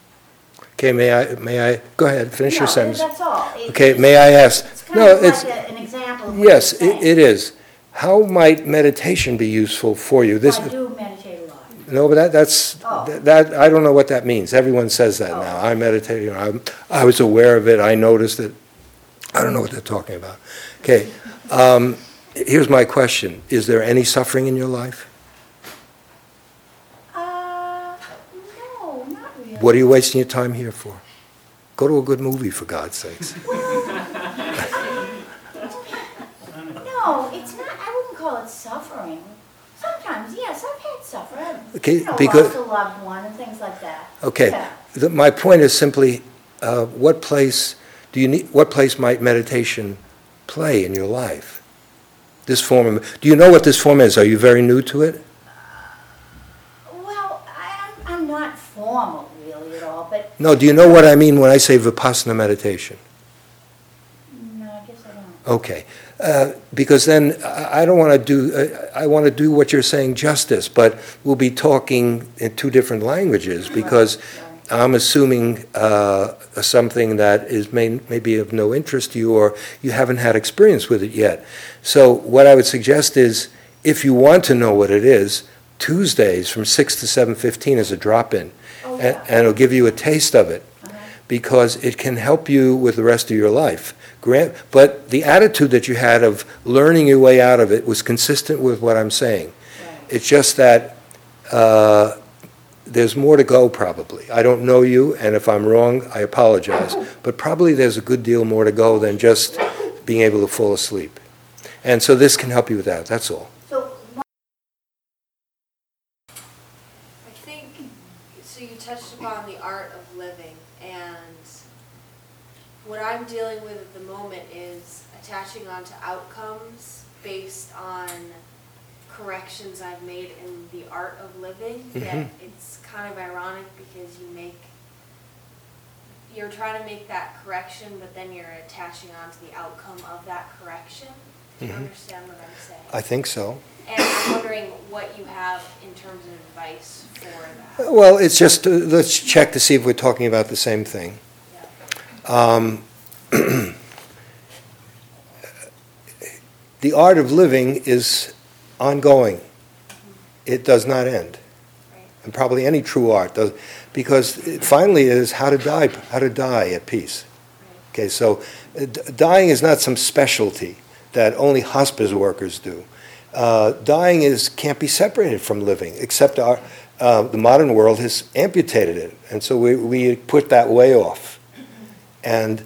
A: Okay, may I, may I, go ahead, finish your
D: no,
A: sentence.
D: That's all. It-
A: Okay, may I ask?
D: It's kind
A: No,
D: of
A: it's,
D: a- an example of what
A: yes,
D: you're
A: it
D: saying.
A: it is. How might meditation be useful for you? This,
D: I do meditate a lot.
A: no, but that, that's,
D: Oh.
A: that, I don't know what that means. Everyone says that
D: Oh.
A: now. I meditate, you know, I'm, I was aware of it, I noticed it. I don't know what they're talking about. Okay, um, here's my question. Is there any suffering in your life? What are you wasting your time here for? Go to a good movie, for God's sakes.
D: No, it's not, I wouldn't call it suffering. Sometimes, yes, I've had suffering.
A: Okay,
D: You know,
A: because-
D: lost a loved one and things like that.
A: Okay,
D: Yeah.
A: the- my point is simply, uh, what place do you need, what place might meditation play in your life? This form, of do you know what this form is? Are you very new to it?
D: Well, I, I'm, I'm not formal really at all, but,
A: No, do you know what I mean when I say Vipassana meditation?
D: no, I guess I don't.
A: Okay, uh, because then I I don't want to do, uh, I want to do what you're saying justice, but we'll be talking in two different languages because
D: Right.
A: I'm assuming uh, something that is may, maybe of no interest to you or you haven't had experience with it yet. So what I would suggest is, if you want to know what it is, Tuesdays from 6 to 7:15 is a drop-in. And and it'll give you a taste of it because it can help you with the rest of your life. Grant, but the attitude that you had of learning your way out of it was consistent with what I'm saying.
D: Right.
A: It's just that uh, there's more to go, probably. I don't know you, and if I'm wrong, I apologize. But probably there's a good deal more to go than just being able to fall asleep. And so this can help you with that, that's all.
D: So,
E: I think, so you touched upon the art of living, and what I'm dealing with at the moment is attaching onto outcomes based on corrections I've made in the art of living,
A: Mhm.
E: it's kind of ironic because you make, you're trying to make that correction, but then you're attaching onto the outcome of that correction. Do you
A: Mhm.
E: understand what I'm saying?
A: I think so.
E: And I'm wondering what you have in terms of advice for that.
A: Well, it's just, uh, let's check to see if we're talking about the same thing.
E: Yeah.
A: Um, The art of living is ongoing. It does not end. And probably any true art does, because it finally is how to die, how to die at peace. Okay, so uh, d- dying is not some specialty that only hospice workers do. Uh, dying is can't be separated from living, except our uh, the modern world has amputated it, and so we we put that way off. And